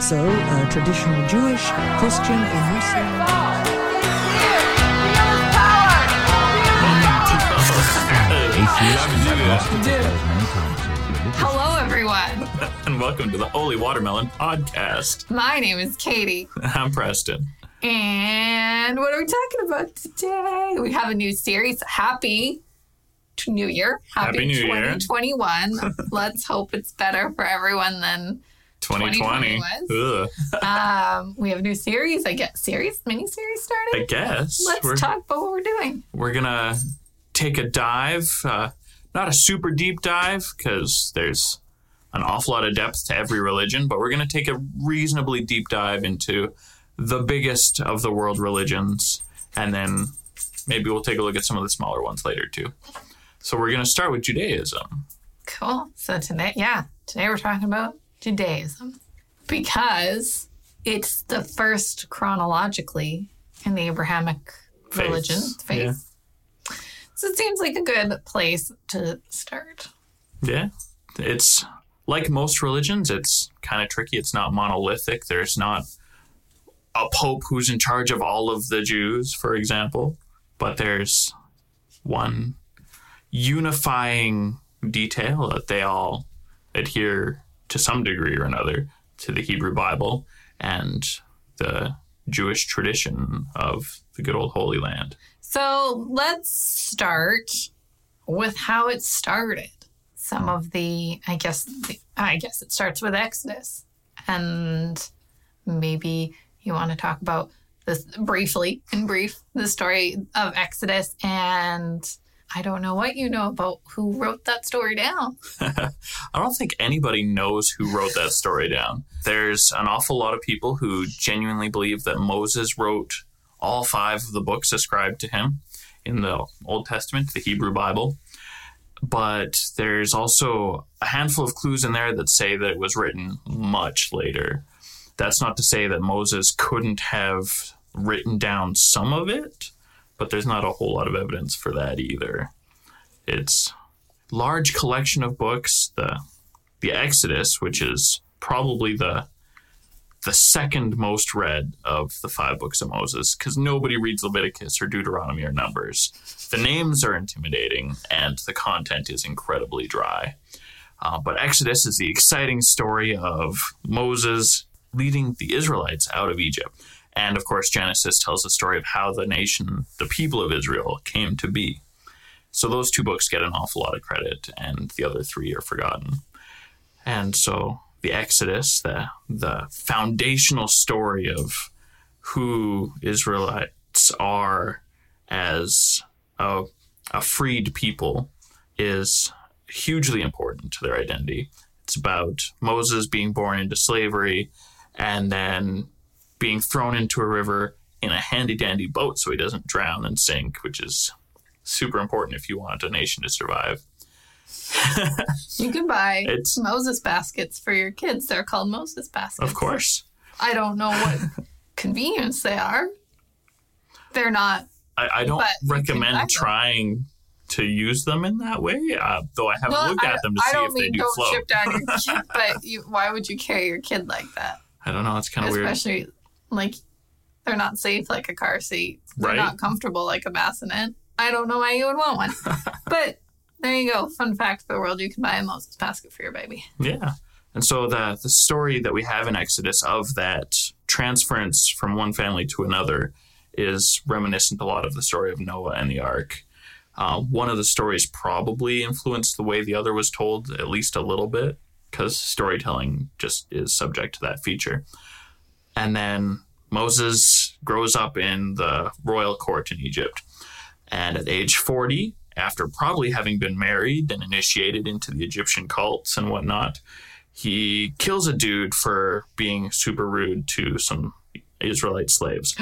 So, uh, traditional Jewish, Christian, and Muslim. Hello, everyone. and welcome to the Holy Watermelon Podcast. My name is Katie. I'm Preston. And what are we talking about today? We have a new series. Happy New Year. Happy New Year. 2021. Let's hope it's better for everyone than 2020. 2020 Ugh. um, we have a new series. I guess series, mini series started. I guess Let's we're, talk about what we're doing. we're gonna take a dive. Uh, not a super deep dive because there's an awful lot of depth to every religion, but we're gonna take a reasonably deep dive into the biggest of the world religions, and then maybe we'll take a look at some of the smaller ones later too. So we're gonna start with Judaism. Cool. So today, yeah, today we're talking about Judaism because it's the first chronologically in the Abrahamic Faith. religion faith. Yeah. So it seems like a good place to start. Yeah. It's like most religions, it's kind of tricky. It's not monolithic. There's not a pope who's in charge of all of the Jews, for example, but there's one unifying detail that they all adhere to some degree or another to the Hebrew Bible and the Jewish tradition of the good old Holy Land. So let's start with how it started. Some of the, I guess, the, I guess it starts with Exodus, and maybe you want to talk about this briefly, in brief, the story of Exodus. And I don't know what you know about who wrote that story down. I don't think anybody knows who wrote that story down. There's an awful lot of people who genuinely believe that Moses wrote all five of the books ascribed to him in the Old Testament, the Hebrew Bible. But there's also a handful of clues in there that say that it was written much later. That's not to say that Moses couldn't have written down some of it, but there's not a whole lot of evidence for that either. It's large collection of books, the the Exodus, which is probably the the second most read of the five books of Moses, because nobody reads Leviticus or Deuteronomy or Numbers. The names are intimidating, and the content is incredibly dry. Uh, but Exodus is the exciting story of Moses leading the Israelites out of Egypt. And of course, Genesis tells the story of how the nation, the people of Israel, came to be. So those two books get an awful lot of credit, and the other three are forgotten. And so the Exodus, the the foundational story of who Israelites are as a, a freed people, is hugely important to their identity. It's about Moses being born into slavery and then being thrown into a river in a handy dandy boat so he doesn't drown and sink, which is super important if you want a nation to survive. You can buy It's- Moses baskets for your kids. They're called Moses baskets. Of course. I don't know what convenience they are. They're not. I, I don't But you can buy recommend trying to use them in that way, uh, though I haven't Well, looked I, at them to I see don't if they do don't float. ship down your kid, but you, why would you carry your kid like that? I don't know. It's kind of weird. Especially like they're not safe like a car seat. They're Right. not comfortable like a bassinet. I don't know why you would want one. but there you go. Fun fact for the world: you can buy a Moses basket for your baby. Yeah. And so the the story that we have in Exodus of that transference from one family to another is reminiscent a lot of the story of Noah and the ark. Uh, one of the stories probably influenced the way the other was told at least a little bit because storytelling just is subject to that feature. And then Moses grows up in the royal court in Egypt. And at age 40, after probably having been married and initiated into the Egyptian cults and whatnot, he kills a dude for being super rude to some Israelite slaves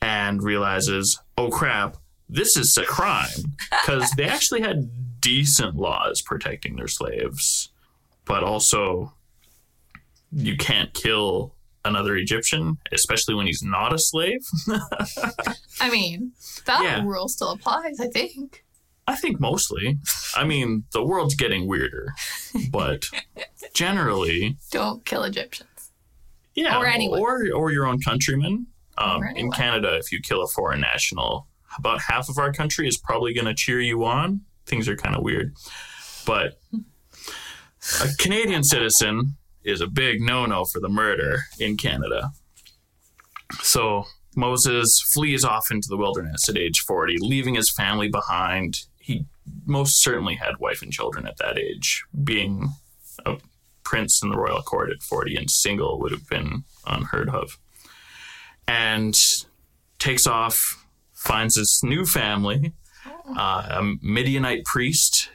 and realizes, oh crap, this is a crime. Because they actually had decent laws protecting their slaves, but also you can't kill another Egyptian, especially when he's not a slave. I mean, that Yeah. rule still applies. I think. I think mostly. I mean, the world's getting weirder, but generally, Don't kill Egyptians. Yeah, Or anyone. or or your own countrymen. Um, in. Canada, if you kill a foreign national, about half of our country is probably going to cheer you on. Things are kind of weird, but a Canadian citizen is a big no-no for the murder in Canada. So Moses flees off into the wilderness at age 40, leaving his family behind. He most certainly had wife and children at that age. Being a prince in the royal court at 40 and single would have been unheard of. And takes off, finds this new family. Uh, a Midianite priest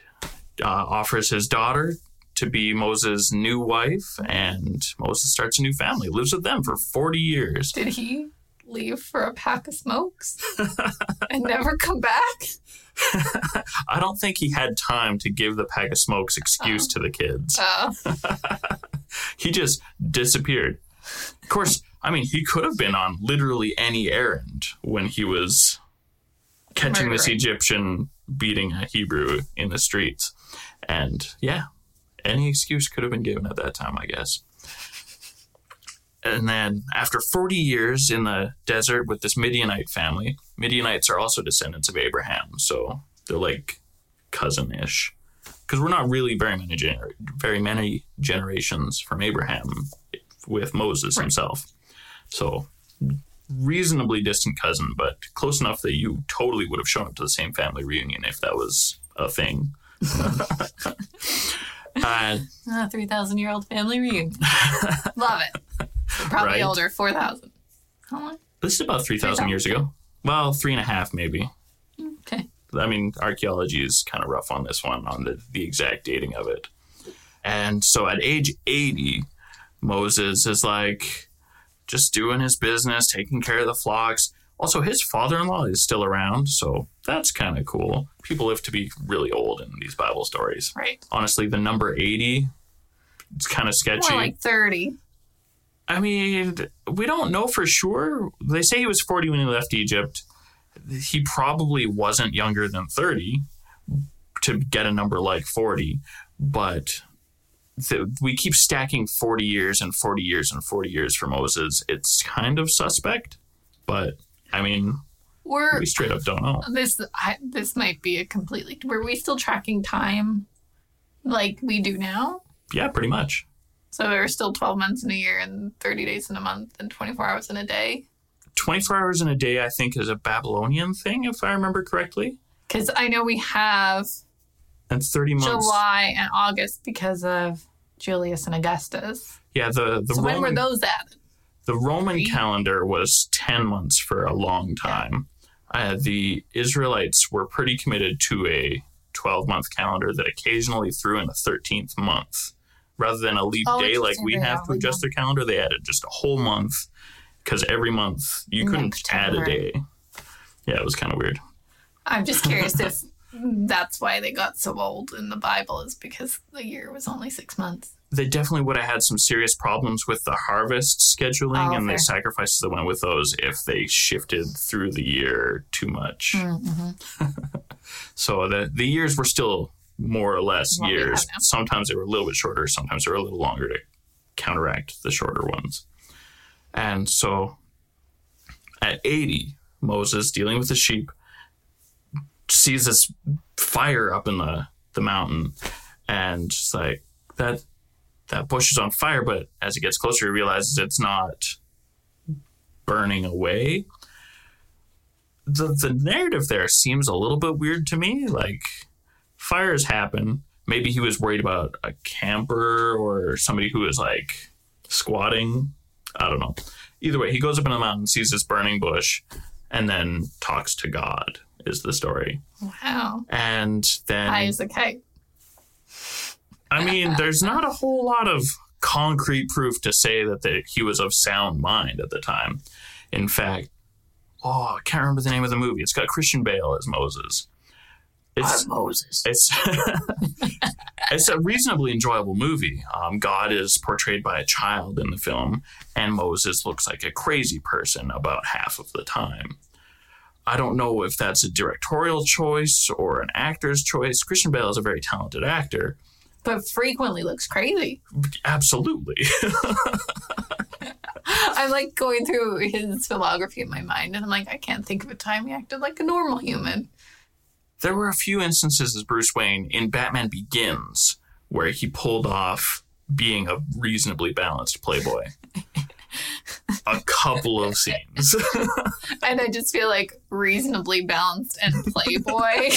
uh, offers his daughter to be Moses' new wife, and Moses starts a new family, lives with them for 40 years. Did he leave for a pack of smokes and never come back? I don't think he had time to give the pack of smokes excuse to the kids. Uh, He just disappeared. Of course, I mean, he could have been on literally any errand when he was catching this Egyptian beating a Hebrew in the streets. And yeah, any excuse could have been given at that time, I guess. And then after 40 years in the desert with this Midianite family, Midianites are also descendants of Abraham. So they're like cousin ish. Because we're not really very many, gener- very many generations from Abraham with Moses himself. So reasonably distant cousin, but close enough that you totally would have shown up to the same family reunion if that was a thing. uh, a 3,000 year old family reunion. Love it. Probably Right. older, 4,000. How long? this is about 3,000 years ago. Well, three and a half, maybe. Okay. I mean, archaeology is kind of rough on this one, on the, the exact dating of it. And so at age 80, Moses is like just doing his business, taking care of the flocks. Also, his father in law is still around, so that's kind of cool. People live to be really old in these Bible stories. Right. Honestly, the number 80, it's kind of sketchy. More like 30. I mean, we don't know for sure. They say he was 40 when he left Egypt. He probably wasn't younger than 30 to get a number like 40, but th- we keep stacking 40 years and 40 years and 40 years for Moses. It's kind of suspect, but I mean, We're we straight up don't know. this I, this might be a completely were we still tracking time like we do now Yeah, pretty much. so there are still 12 months in a year and 30 days in a month and 24 hours in a day 24 hours in a day, I think, is a Babylonian thing, if I remember correctly. because i know we have And 30 months. july and august because of julius and augustus Yeah, the, the so when were Roman- those added The Roman Three? calendar was 10 months for a long time. Uh, the Israelites were pretty committed to a 12 month calendar that occasionally threw in a 13th month. Rather than a leap Oh, day like we have to adjust their calendar, they added just a whole month because every month you couldn't add a day. Yeah, it was kind of weird. i'm just curious if that's why they got so old in the bible is because the year was only six months They definitely would have had some serious problems with the harvest scheduling Oh, and the sacrifices that went with those if they shifted through the year too much. Mm-hmm. So the the years were still more or less What years. Sometimes they were a little bit shorter, sometimes they were a little longer to counteract the shorter ones. And so at 80, Moses dealing with the sheep sees this fire up in the, the mountain and it's like that that bush is on fire, but as he gets closer he realizes it's not burning away the the narrative there seems a little bit weird to me. Like fires happen. Maybe he was worried about a camper or somebody who was like squatting. I don't know. Either way, he goes up in the mountain, sees this burning bush, and then talks to God. Is the story. wow And then high as a kite I mean, there's not a whole lot of concrete proof to say that the, he was of sound mind at the time. In fact, oh, I can't remember the name of the movie. It's got Christian Bale as Moses. It's moses it's it's a reasonably enjoyable movie. Um, God is portrayed by a child in the film, and Moses looks like a crazy person about half of the time. I don't know if that's a directorial choice or an actor's choice. Christian Bale is a very talented actor, but frequently looks crazy Absolutely. I'm like going through his filmography in my mind, and I'm like, I can't think of a time he acted like a normal human. There were a few instances as Bruce Wayne in Batman Begins where he pulled off being a reasonably balanced playboy. a couple of scenes. And I just feel like reasonably balanced and playboy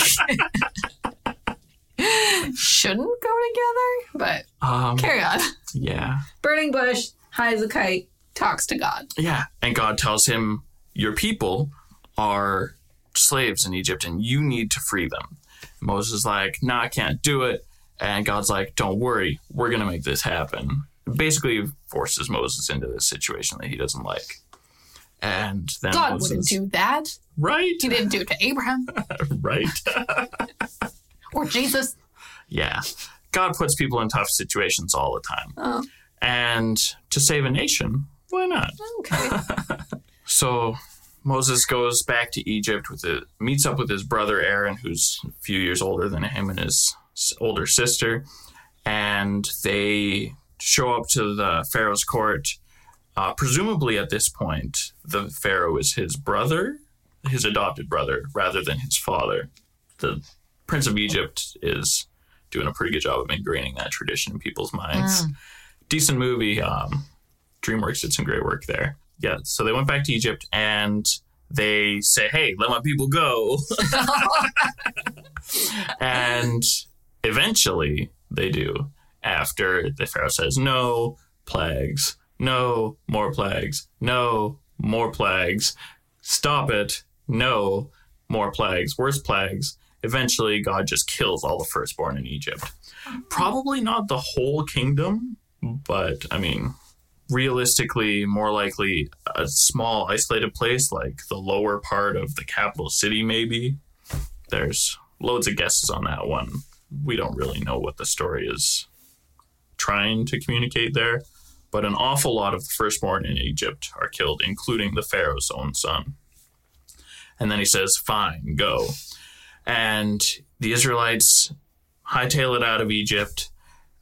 shouldn't go together, but um, carry on. yeah. Burning bush, high as a kite, talks to God. Yeah. And God tells him, Your people are slaves in Egypt and you need to free them. Moses is like, No, nah, I can't do it. And God's like, Don't worry, we're going to make this happen. Basically, forces Moses into this situation that he doesn't like. And then God Moses, wouldn't do that. right, He didn't do it to Abraham right, or Jesus. yeah. God puts people in tough situations all the time, Oh, and to save a nation, why not? okay. So Moses goes back to Egypt with it, meets up with his brother Aaron, who's a few years older than him, and his older sister, and they show up to the Pharaoh's court. Uh, presumably, at this point, the Pharaoh is his brother, his adopted brother, rather than his father. The Prince of Egypt is doing a pretty good job of ingraining that tradition in people's minds. Decent movie. Um, DreamWorks did some great work there. Yeah, so they went back to Egypt and they say, "Hey, let my people go." and eventually they do after the pharaoh says, "No plagues. No more plagues. No more plagues. Stop it. No more plagues. Worse plagues." Eventually, God just kills all the firstborn in Egypt. Probably not the whole kingdom, but I mean, realistically more likely a small isolated place like the lower part of the capital city maybe there's loads of guesses on that one we don't really know what the story is trying to communicate there but an awful lot of the firstborn in egypt are killed including the pharaoh's own son and then he says fine go and the israelites hightail it out of egypt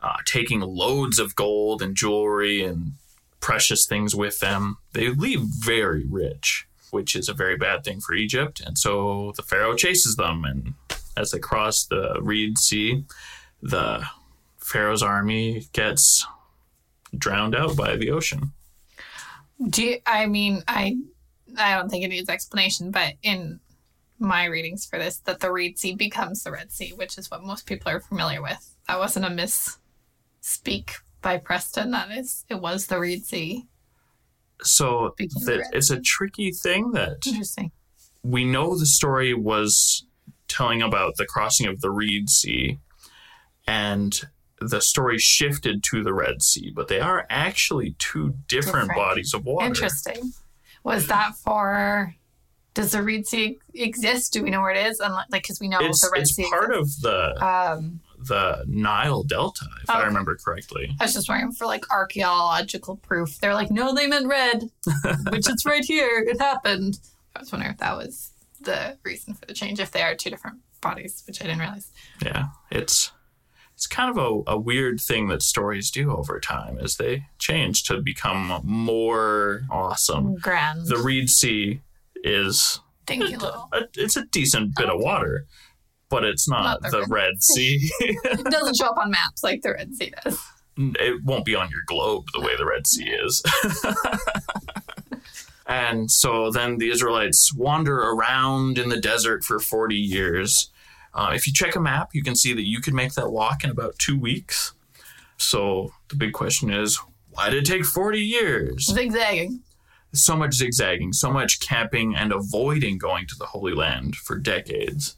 uh, taking loads of gold and jewelry and precious things with them. They leave very rich, which is a very bad thing for Egypt. And so the Pharaoh chases them. And as they cross the Reed Sea, the Pharaoh's army gets drowned out by the ocean. Do you, I mean I I don't think it needs explanation, but in my readings for this, that the Reed Sea becomes the Red Sea, which is what most people are familiar with. That wasn't a misspeak by Preston. That is, it was the Reed Sea. So the, Red it's a tricky thing that Interesting. we know the story was telling about the crossing of the Reed Sea, and the story shifted to the Red Sea, but they are actually two different, Different. bodies of water. Interesting. Was that for? Does the Red Sea exist? Do we know where it is? Unlike, like, because we know It's, the Red it's Sea. part of the Um, the Nile Delta, if I remember correctly. I was just wondering for like archaeological proof. They're like, no, they meant red, which it's right here. It happened. I was wondering if that was the reason for the change. If they are two different bodies, which I didn't realize. Yeah, it's it's kind of a, a weird thing that stories do over time as they change to become more awesome. Grand, The Reed Sea is dinky little. a, it's a decent bit of water, but it's not, Not the the Red Sea. It doesn't show up on maps like the Red Sea does. it won't be on your globe the way the Red Sea is. and so then the Israelites wander around in the desert for 40 years. Uh, if you check a map, you can see that you could make that walk in about two weeks. So the big question is, why did it take 40 years? Zigzagging. so much zigzagging, so much camping and avoiding going to the Holy Land for decades.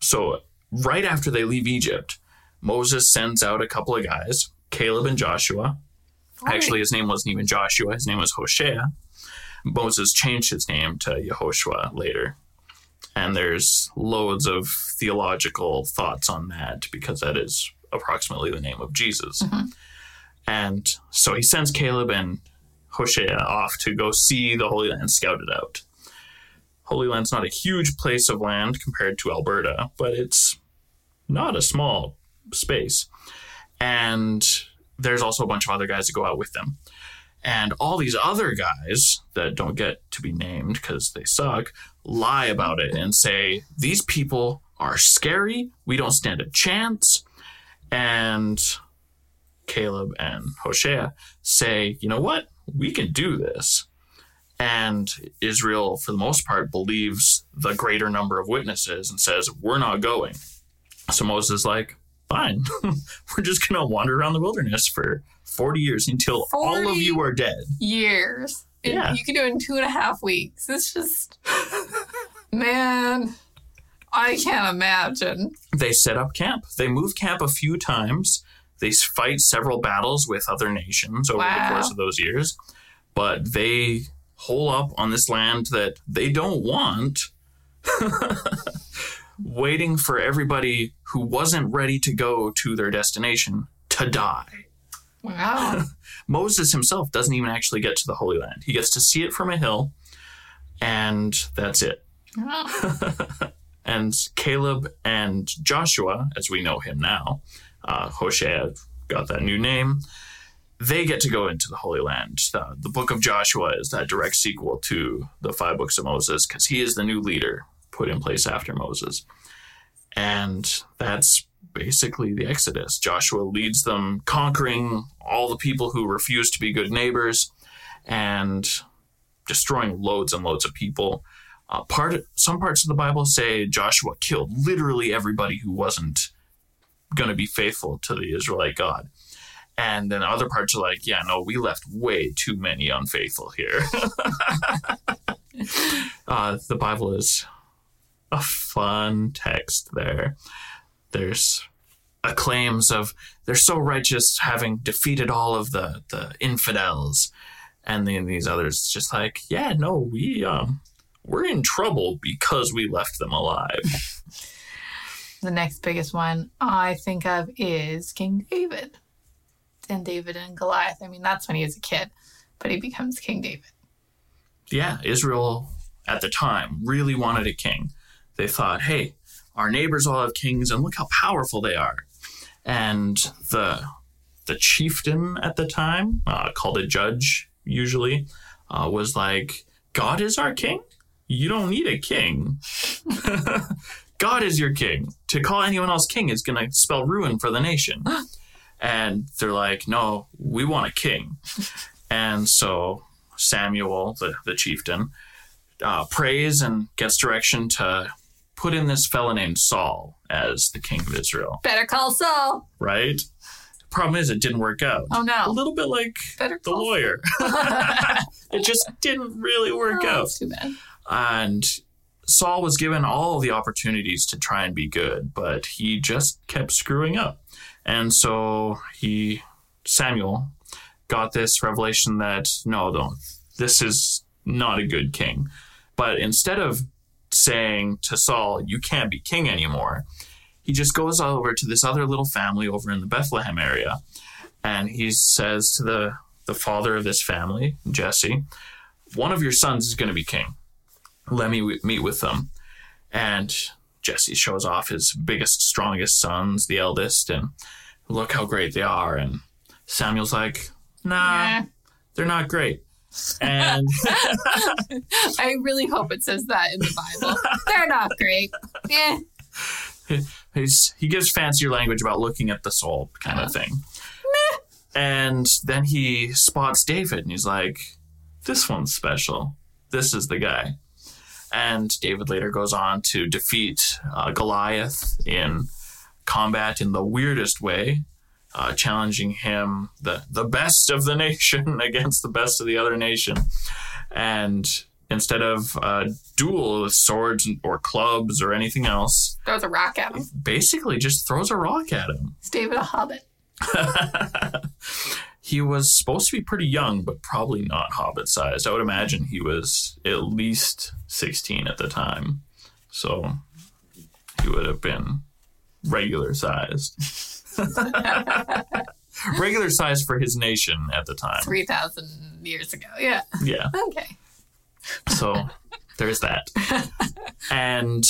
So, right after they leave Egypt, Moses sends out a couple of guys, Caleb and Joshua. Actually, his name wasn't even Joshua, his name was Hoshea. Moses changed his name to Yehoshua later. And there's loads of theological thoughts on that because that is approximately the name of Jesus. Mm-hmm. And so he sends Caleb and Hoshea off to go see the Holy Land, scout it out. Holy Land's not a huge place of land compared to Alberta, but it's not a small space. And there's also a bunch of other guys that go out with them. And all these other guys that don't get to be named because they suck lie about it and say, these people are scary. We don't stand a chance. And Caleb and Hoshea say, you know what? We can do this. And Israel, for the most part, believes the greater number of witnesses and says, we're not going. So Moses is like, fine. we're just going to wander around the wilderness for 40 years until all of you are dead. Years. And Yeah. You can do it in two and a half weeks. It's just, man, I can't imagine. They set up camp. They move camp a few times. They fight several battles with other nations over Wow. the course of those years. But they hole up on this land that they don't want, waiting for everybody who wasn't ready to go to their destination to die. Wow. Moses himself doesn't even actually get to the Holy Land. He gets to see it from a hill, and that's it. Wow. And Caleb and Joshua, as we know him now, uh, Hoshea got that new name. They get to go into the Holy Land. The, the book of Joshua is that direct sequel to the five books of Moses because he is the new leader put in place after Moses. And that's basically the Exodus. Joshua leads them conquering all the people who refuse to be good neighbors and destroying loads and loads of people. Uh, part some parts of the Bible say Joshua killed literally everybody who wasn't going to be faithful to the Israelite God. And then other parts are like, yeah, no, we left way too many unfaithful here. uh, the Bible is a fun text there. There's acclaims of they're so righteous having defeated all of the, the infidels. And then these others just like, yeah, no, we um we're in trouble because we left them alive. the next biggest one I think of is King David. And David and Goliath. I mean, that's when he was a kid, but he becomes King David. yeah, Israel at the time really wanted a king. They thought, hey, our neighbors all have kings, and look how powerful they are. And the the chieftain at the time, uh, called a judge usually, uh, was like, God is our king. You don't need a king. God is your king. To call anyone else king is going to spell ruin for the nation. and they're like, no, we want a king. And so Samuel, the, the chieftain, uh, prays and gets direction to put in this fella named Saul as the king of Israel, Better call Saul. right? The problem is, it didn't work out. Oh no. A little bit like Better the lawyer. it just didn't really work Oh, out. too bad. And Saul was given all the opportunities to try and be good, but he just kept screwing up. And so he, Samuel, got this revelation that no, no, this is not a good king. But instead of saying to Saul, you can't be king anymore, he just goes over to this other little family over in the Bethlehem area. And he says to the, the father of this family, Jesse, one of your sons is going to be king let me w- meet with them. And Jesse shows off his biggest, strongest sons, the eldest, and look how great they are. And Samuel's like, nah, Yeah. they're not great. And I really hope it says that in the Bible. They're not great. Yeah. he's, he gives fancier language about looking at the soul kind of thing. And then he spots David and he's like, this one's special. This is the guy. And David later goes on to defeat uh, Goliath in combat in the weirdest way, uh, challenging him, the, the best of the nation, against the best of the other nation. And instead of a duel with swords or clubs or anything else, Throws a rock at him. basically just throws a rock at him. Is David a hobbit? he was supposed to be pretty young, but probably not hobbit sized. I would imagine he was at least 16 at the time. So he would have been regular sized. regular size for his nation at the time. 3,000 years ago. Yeah. Yeah. Okay. So there's that. And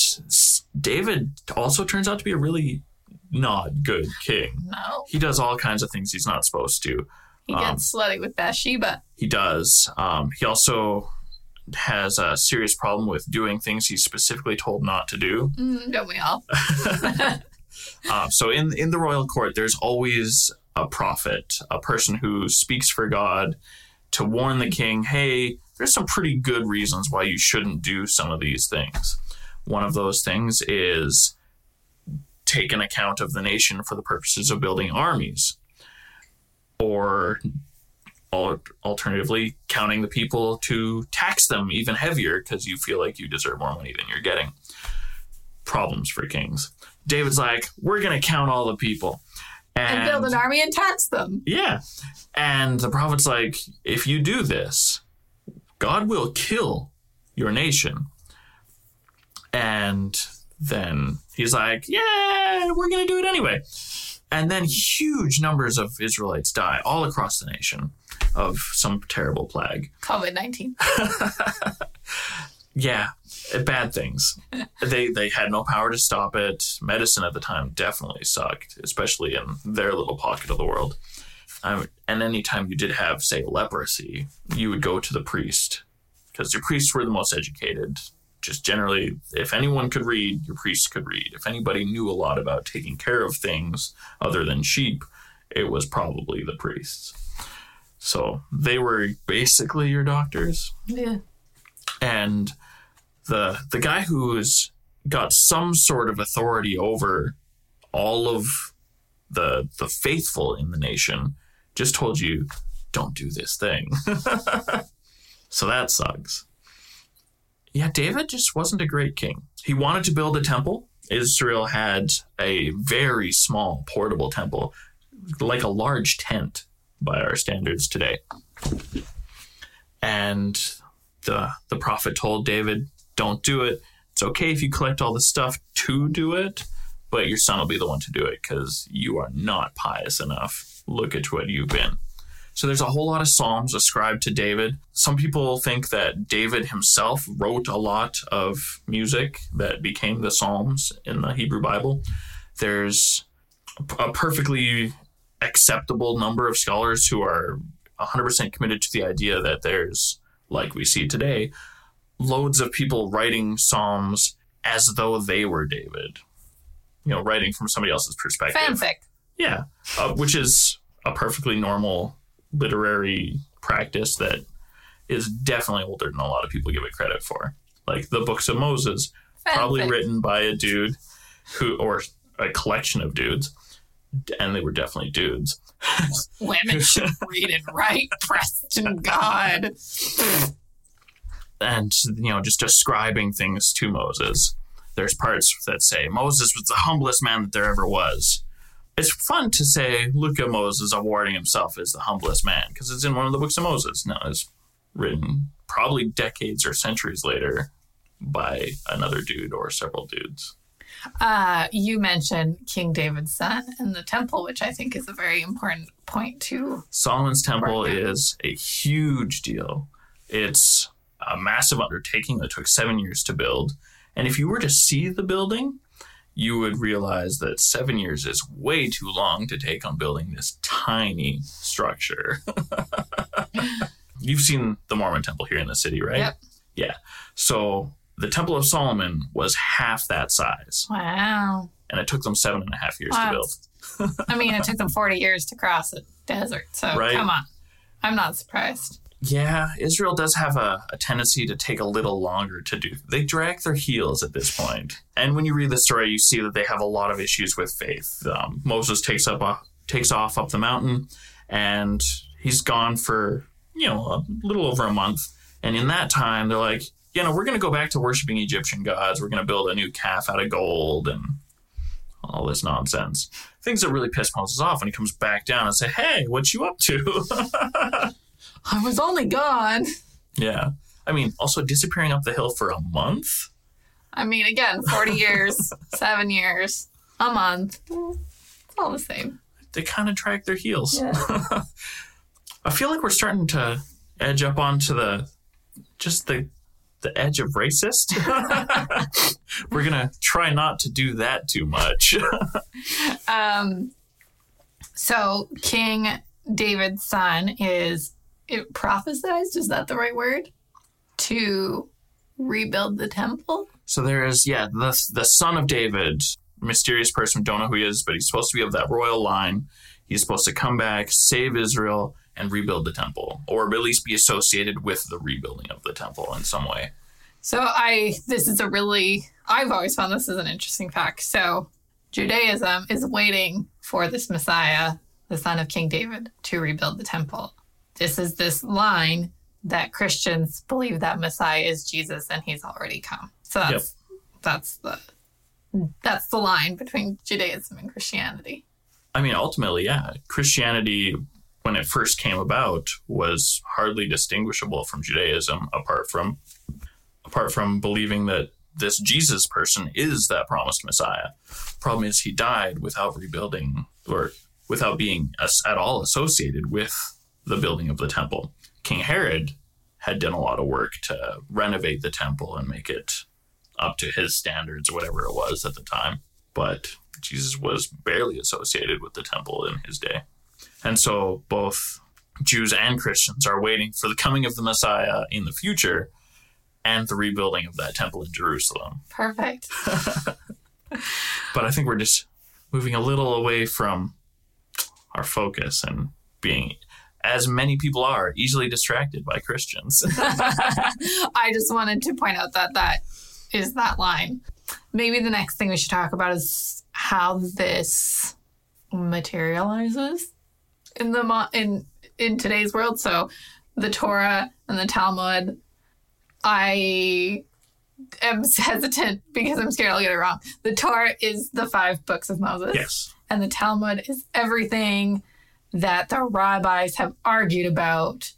David also turns out to be a really not good king. No. he does all kinds of things he's not supposed to. He gets slutty with Bathsheba. He does. Um, he also has a serious problem with doing things he's specifically told not to do. Mm, don't we all? Uh, so in in the royal court, there's always a prophet, a person who speaks for God to warn the king, hey, there's some pretty good reasons why you shouldn't do some of these things. One of those things is take an account of the nation for the purposes of building armies, or alternatively, counting the people to tax them even heavier because you feel like you deserve more money than you're getting. Problems for kings. David's like, we're going to count all the people. And build an army and tax them. Yeah. And the prophet's like, if you do this, God will kill your nation. And then he's like, yeah, we're going to do it anyway. And then huge numbers of Israelites die all across the nation of some terrible plague. COVID 19. Yeah, bad things. they they had no power to stop it. Medicine at the time definitely sucked, especially in their little pocket of the world. Um, and anytime you did have, say, leprosy, you would go to the priest because your priests were the most educated. Just generally, if anyone could read, your priest could read. If anybody knew a lot about taking care of things other than sheep, it was probably the priests. So they were basically your doctors Yeah. and the the guy who's got some sort of authority over all of the the faithful in the nation just told you don't do this thing. So that sucks. Yeah david just wasn't a great king. He wanted to build a temple. Israel had a very small portable temple like a large tent by our standards today. And the the prophet told David, "Don't do it. It's okay if you collect all the stuff to do it, but your son will be the one to do it because you are not pious enough. Look at what you've been." So there's a whole lot of psalms ascribed to David. Some people think that David himself wrote a lot of music that became the psalms in the Hebrew Bible. There's a perfectly acceptable number of scholars who are 100% committed to the idea that there's like we see today, loads of people writing psalms as though they were David. You know, writing from somebody else's perspective. Fanfic. Yeah, uh, which is a perfectly normal literary practice that is definitely older than a lot of people give it credit for. Like the books of Moses, probably written by a dude who, or a collection of dudes, and they were definitely dudes. Women should read and write. Preston God. And you know just describing things to Moses. There's parts that say Moses was the humblest man that there ever was. It's fun to say, look at Moses awarding himself as the humblest man because it's in one of the books of Moses. Now it's written probably decades or centuries later by another dude or several dudes. Uh, you mentioned King David's son and the temple, which I think is a very important point too. Solomon's Temple is a huge deal. It's a massive undertaking that took seven years to build. And if you were to see the building, you would realize that seven years is way too long to take on building this tiny structure. You've seen the Mormon temple here in the city, right? Yep. Yeah. So the Temple of Solomon was half that size, Wow. and it took them seven and a half years Wow. to build. I mean, it took them 40 years to cross a desert. So Right. come on. I'm not surprised. Yeah, Israel does have a, a tendency to take a little longer to do. They drag their heels at this point. And when you read the story, you see that they have a lot of issues with faith. Um, Moses takes up a, takes off up the mountain, and he's gone for you know a little over a month. And in that time, they're like, you know, we're going to go back to worshiping Egyptian gods. We're going to build a new calf out of gold and all this nonsense. Things that really piss Moses off when he comes back down and say, "Hey, what you up to?" I was only gone. Yeah. I mean, also disappearing up the hill for a month? I mean, again, 40 years, seven years, a month. It's all the same. They kind of drag their heels. I feel like we're starting to edge up onto the just the the edge of racist. we're gonna try not to do that too much. Um, so King David's son is it prophesized, is that the right word? To rebuild the temple? So there is, yeah, the the son of David, mysterious person, don't know who he is, but he's supposed to be of that royal line. He's supposed to come back, save Israel, and rebuild the temple, or at least be associated with the rebuilding of the temple in some way. So I this is a really I've always found this is an interesting fact. So Judaism is waiting for this Messiah, the son of King David, to rebuild the temple. This is this line that Christians believe that Messiah is Jesus and he's already come. So that's that's the that's the line between Judaism and Christianity. I mean, ultimately, yeah, Christianity, when it first came about, was hardly distinguishable from Judaism, apart from apart from believing that this Jesus person is that promised Messiah. Problem is, he died without rebuilding or without being at all associated with the building of the temple. King Herod had done a lot of work to renovate the temple and make it up to his standards or whatever it was at the time. But Jesus was barely associated with the temple in his day. And so both Jews and Christians are waiting for the coming of the Messiah in the future and the rebuilding of that temple in Jerusalem. Perfect. But I think we're just moving a little away from our focus and being, as many people are, easily distracted by Christians. I just wanted to point out that that is that line. Maybe the next thing we should talk about is how this materializes in the mo- in in today's world. So, the Torah and the Talmud. I am hesitant because I'm scared I'll get it wrong. The Torah is the five books of Moses yes. and the Talmud is everything that the rabbis have argued about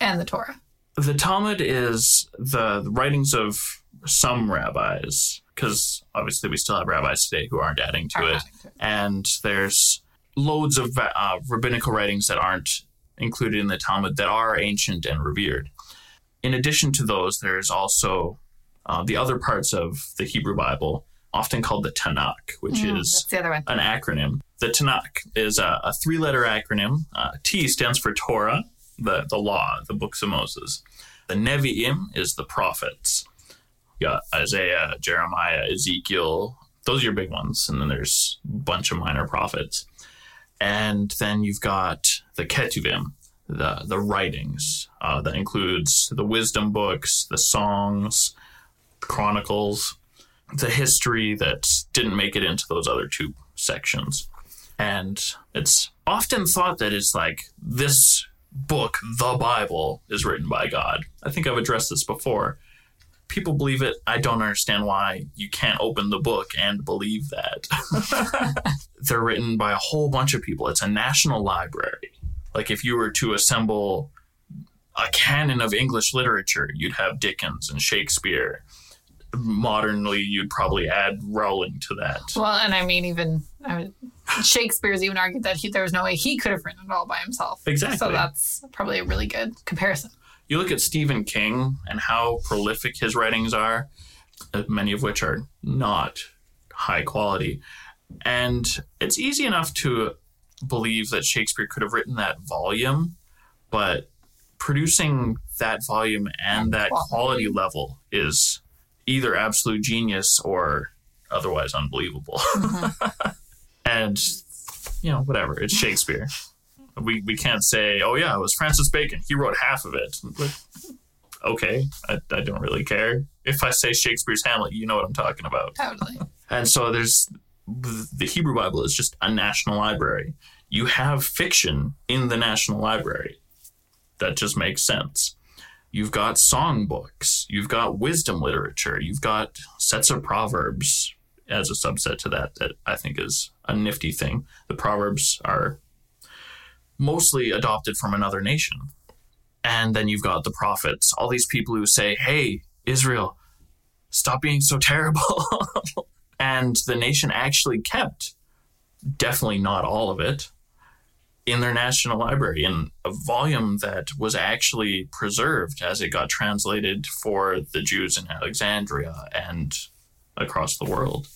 and the Torah. The Talmud is the writings of some rabbis, because obviously we still have rabbis today who aren't adding to it. adding to it. And there's loads of uh, rabbinical writings that aren't included in the Talmud that are ancient and revered. In addition to those, there's also uh, the other parts of the Hebrew Bible, often called the Tanakh, which Mm, is the other one. an acronym. The Tanakh is a, a three letter acronym. Uh, T stands for Torah, the, the law, the books of Moses. The Nevi'im is the prophets. You got Isaiah, Jeremiah, Ezekiel. Those are your big ones. And then there's a bunch of minor prophets. And then you've got the Ketuvim, the, the writings. Uh, that includes the wisdom books, the songs, the chronicles, the history that didn't make it into those other two sections. And it's often thought that it's like this book, the Bible, is written by God. I think I've addressed this before. People believe it. I don't understand why you can't open the book and believe that. They're written by a whole bunch of people. It's a national library. Like if you were to assemble a canon of English literature, you'd have Dickens and Shakespeare. Modernly, you'd probably add Rowling to that. Well, and I mean, even I mean, Shakespeare's even argued that he, there was no way he could have written it all by himself. Exactly. So that's probably a really good comparison. you look at Stephen King and how prolific his writings are, uh, many of which are not high quality. And it's easy enough to believe that Shakespeare could have written that volume, but producing that volume and that quality level is either absolute genius or otherwise unbelievable. and, you know, whatever, it's Shakespeare. We, we can't say, oh, yeah, it was Francis Bacon. He wrote half of it. Okay, I, I don't really care. If I say Shakespeare's Hamlet, you know what I'm talking about. Totally. And so there's the Hebrew Bible is just a national library. You have fiction in the national library. That just makes sense. You've got songbooks, you've got wisdom literature, you've got sets of proverbs as a subset to that that I think is a nifty thing. The proverbs are mostly adopted from another nation. And then you've got the prophets, all these people who say, "Hey, Israel, stop being so terrible." and the nation actually kept definitely not all of it in their national library in a volume that was actually preserved as it got translated for the Jews in Alexandria and across the world.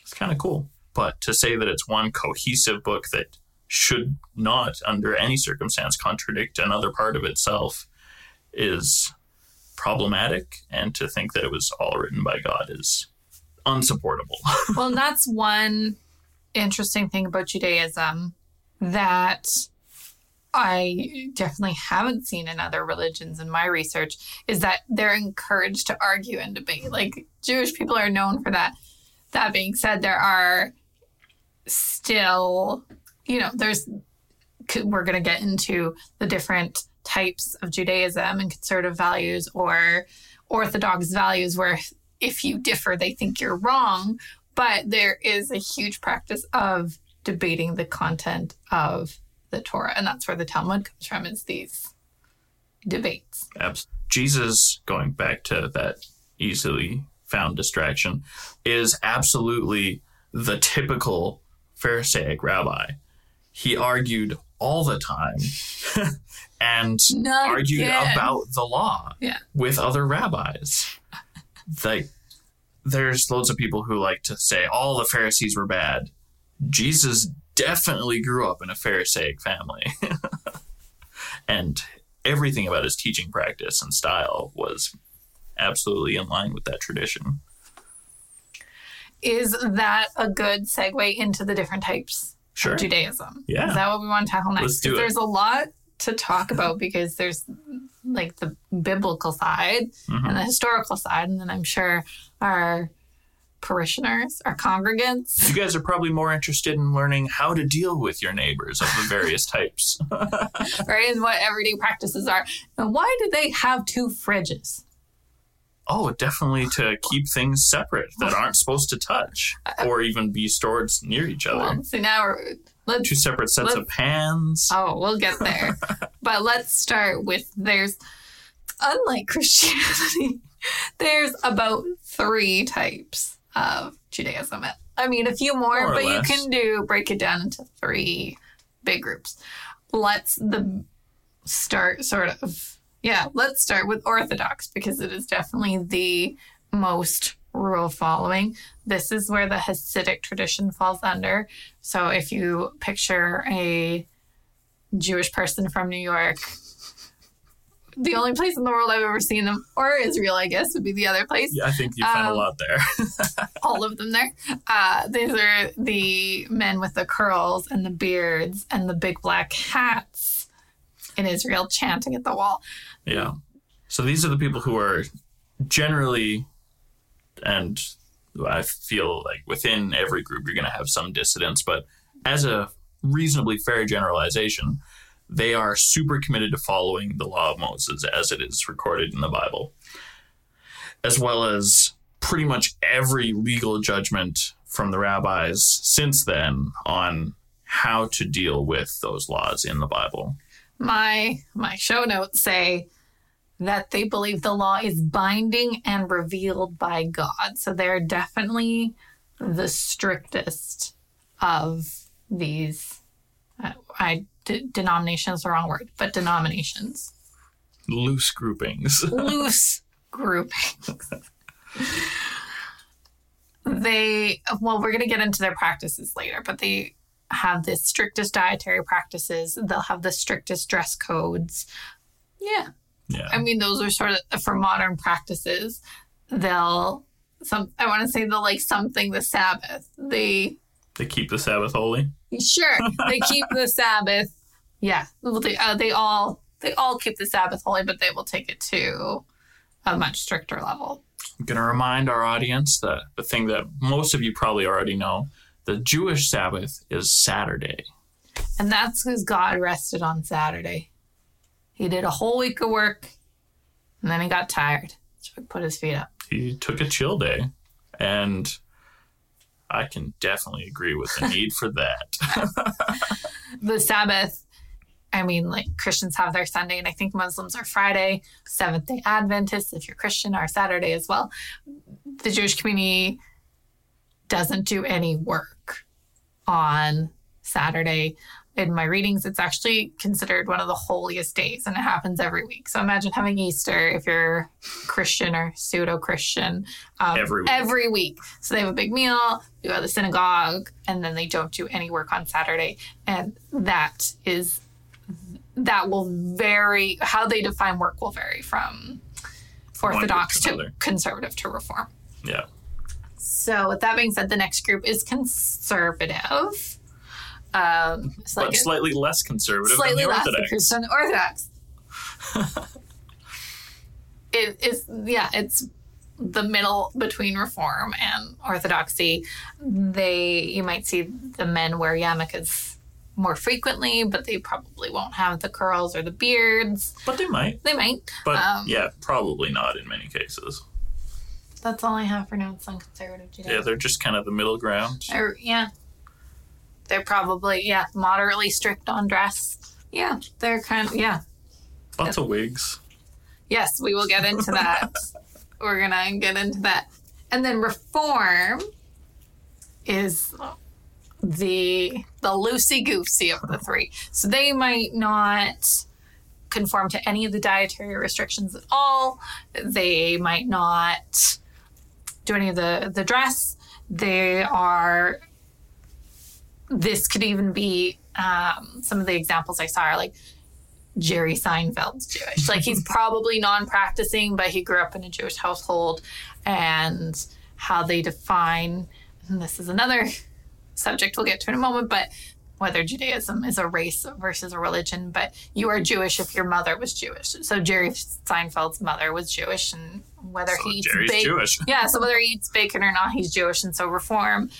It's kind of cool. But to say that it's one cohesive book that should not, under any circumstance, contradict another part of itself is problematic. And to think that it was all written by God is unsupportable. well, that's one interesting thing about Judaism that I definitely haven't seen in other religions in my research is that they're encouraged to argue and debate. Like Jewish people are known for that. That being said, there are still, you know, there's, we're going to get into the different types of Judaism and conservative values or orthodox values where if you differ, they think you're wrong. But there is a huge practice of debating the content of the Torah, and that's where the Talmud comes from. Is these debates? Absolutely. Jesus, going back to that easily found distraction, is absolutely the typical Pharisaic rabbi. He argued all the time and Not argued again. about the law Yeah. with other rabbis. like, there's loads of people who like to say all the Pharisees were bad. Jesus definitely grew up in a Pharisaic family. and everything about his teaching practice and style was absolutely in line with that tradition. Is that a good segue into the different types Sure. of Judaism? Yeah. Is that what we want to tackle next? Let's do it. There's a lot to talk about because there's like the biblical side Mhm. and the historical side, and then I'm sure our parishioners, our congregants, You guys are probably more interested in learning how to deal with your neighbors of the various types. right, and what everyday practices are. And why do they have two fridges? Oh, definitely to keep things separate that aren't supposed to touch or even be stored near each other. Well, so now we're, let's Two separate sets of pans. Oh, we'll get there. but let's start with there's, unlike Christianity, there's about three types of Judaism. I mean, a few more, More but less. you can do break it down into three big groups. Let's the start sort of yeah. Let's start with Orthodox because it is definitely the most rule following. This is where the Hasidic tradition falls under. So if you picture a Jewish person from New York. The only place in the world I've ever seen them, or Israel, I guess, would be the other place. Yeah, I think you found Um, a lot there. All of them there. Uh, these are the men with the curls and the beards and the big black hats in Israel chanting at the wall. Yeah. So these are the people who are generally, and I feel like within every group you're going to have some dissidents, but as a reasonably fair generalization, they are super committed to following the law of Moses as it is recorded in the Bible, as well as pretty much every legal judgment from the rabbis since then on how to deal with those laws in the Bible. My my show notes say that they believe the law is binding and revealed by God. So they're definitely the strictest of these. Uh, I d- denominations the wrong word, but denominations. Loose groupings. loose groupings. they, well, we're going to get into their practices later, but they have the strictest dietary practices. They'll have the strictest dress codes. Yeah. Yeah. I mean, those are sort of for modern practices. They'll, some, I want to say they'll like something the Sabbath. They, They keep the Sabbath holy. Sure, they keep the Sabbath. Yeah, well, they, uh, they all they all keep the Sabbath holy, but they will take it to a much stricter level. I'm going to remind our audience that the thing that most of you probably already know the Jewish Sabbath is Saturday. And that's because God rested on Saturday. He did a whole week of work, and then he got tired, so he put his feet up. He took a chill day, and I can definitely agree with the need for that. The Sabbath. I mean, like Christians have their Sunday, and I think Muslims are Friday. Seventh day Adventists, if you're Christian, are Saturday as well. The Jewish community doesn't do any work on Saturday. In my readings, it's actually considered one of the holiest days and it happens every week. So imagine having Easter if you're Christian or pseudo Christian um, Every week. every week. So they have a big meal, you go to the synagogue, and then they don't do any work on Saturday. And that is, that will vary, how they define work will vary from Orthodox to to conservative to reform. Yeah. So, with that being said, the next group is conservative. Um, it's like but a- slightly less conservative slightly than the less Orthodox. than the Orthodox. it is, yeah, it's the middle between Reform and Orthodoxy. They, you might see the men wear yarmulkes more frequently, but they probably won't have the curls or the beards. But they might. They might. But Um, yeah, probably not in many cases. That's all I have for notes on conservative Judaism. Yeah, they're just kind of the middle ground. Or, yeah. They're probably, yeah, moderately strict on dress. Yeah, they're kind of, yeah. Lots of wigs. Yes, we will get into that. We're going to get into that. And then reform is the the loosey goosey of the three. So they might not conform to any of the dietary restrictions at all. They might not do any of the the dress. They are. This could even be um, some of the examples I saw are like Jerry Seinfeld's Jewish. Like he's probably non-practicing, but he grew up in a Jewish household, and how they define. And this is another subject we'll get to in a moment, but whether Judaism is a race versus a religion, but you are Jewish if your mother was Jewish. So Jerry Seinfeld's mother was Jewish, and whether So he eats Jerry's bacon, Jewish. yeah, so whether he eats bacon or not, he's Jewish, and so reform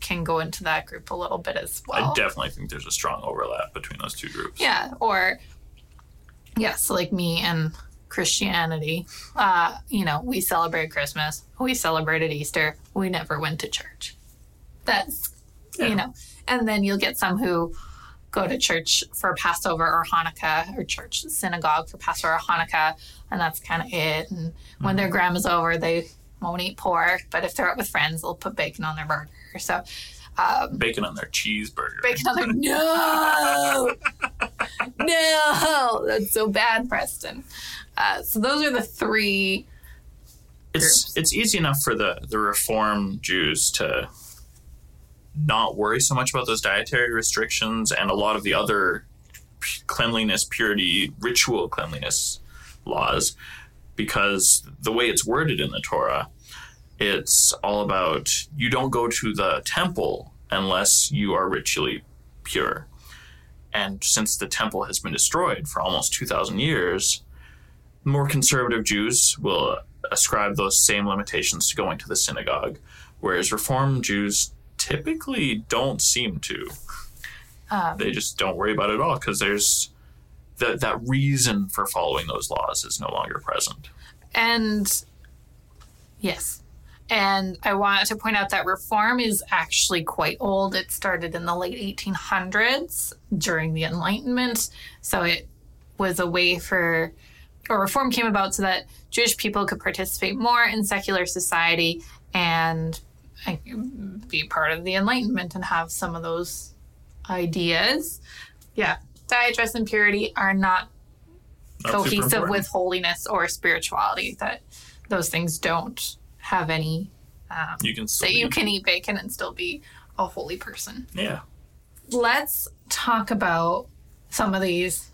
can go into that group a little bit as well. I definitely think there's a strong overlap between those two groups. Yeah, or yes, like me and Christianity. Uh, you know, we celebrate Christmas, we celebrated Easter, we never went to church. That's Yeah. you know, and then you'll get some who go to church for Passover or Hanukkah or church synagogue for Passover or Hanukkah, and that's kind of it. And when their grandma's over, they won't eat pork, but if they're out with friends, they'll put bacon on their burger. So Bacon on their cheeseburger. bacon on their no, no, that's so bad, Preston. Uh, so those are the three. it's groups. it's easy enough for the the reform Jews to not worry so much about those dietary restrictions and a lot of the other cleanliness, purity, ritual cleanliness laws because the way it's worded in the Torah, it's all about you don't go to the temple unless you are ritually pure. And since the temple has been destroyed for almost 2,000 years, more conservative Jews will ascribe those same limitations to going to the synagogue, whereas Reform Jews typically don't seem to. Um, They just don't worry about it at all because there's that that reason for following those laws is no longer present. And yes. And I wanted to point out that reform is actually quite old. It started in the late 1800s during the Enlightenment. So it was a way for, or reform came about so that Jewish people could participate more in secular society and be part of the Enlightenment and have some of those ideas. Yeah. Diet, dress, and purity are not super cohesive with holiness or spirituality that those things don't have any um, you can that you can eat bacon and still be a holy person. Yeah. Let's talk about some of these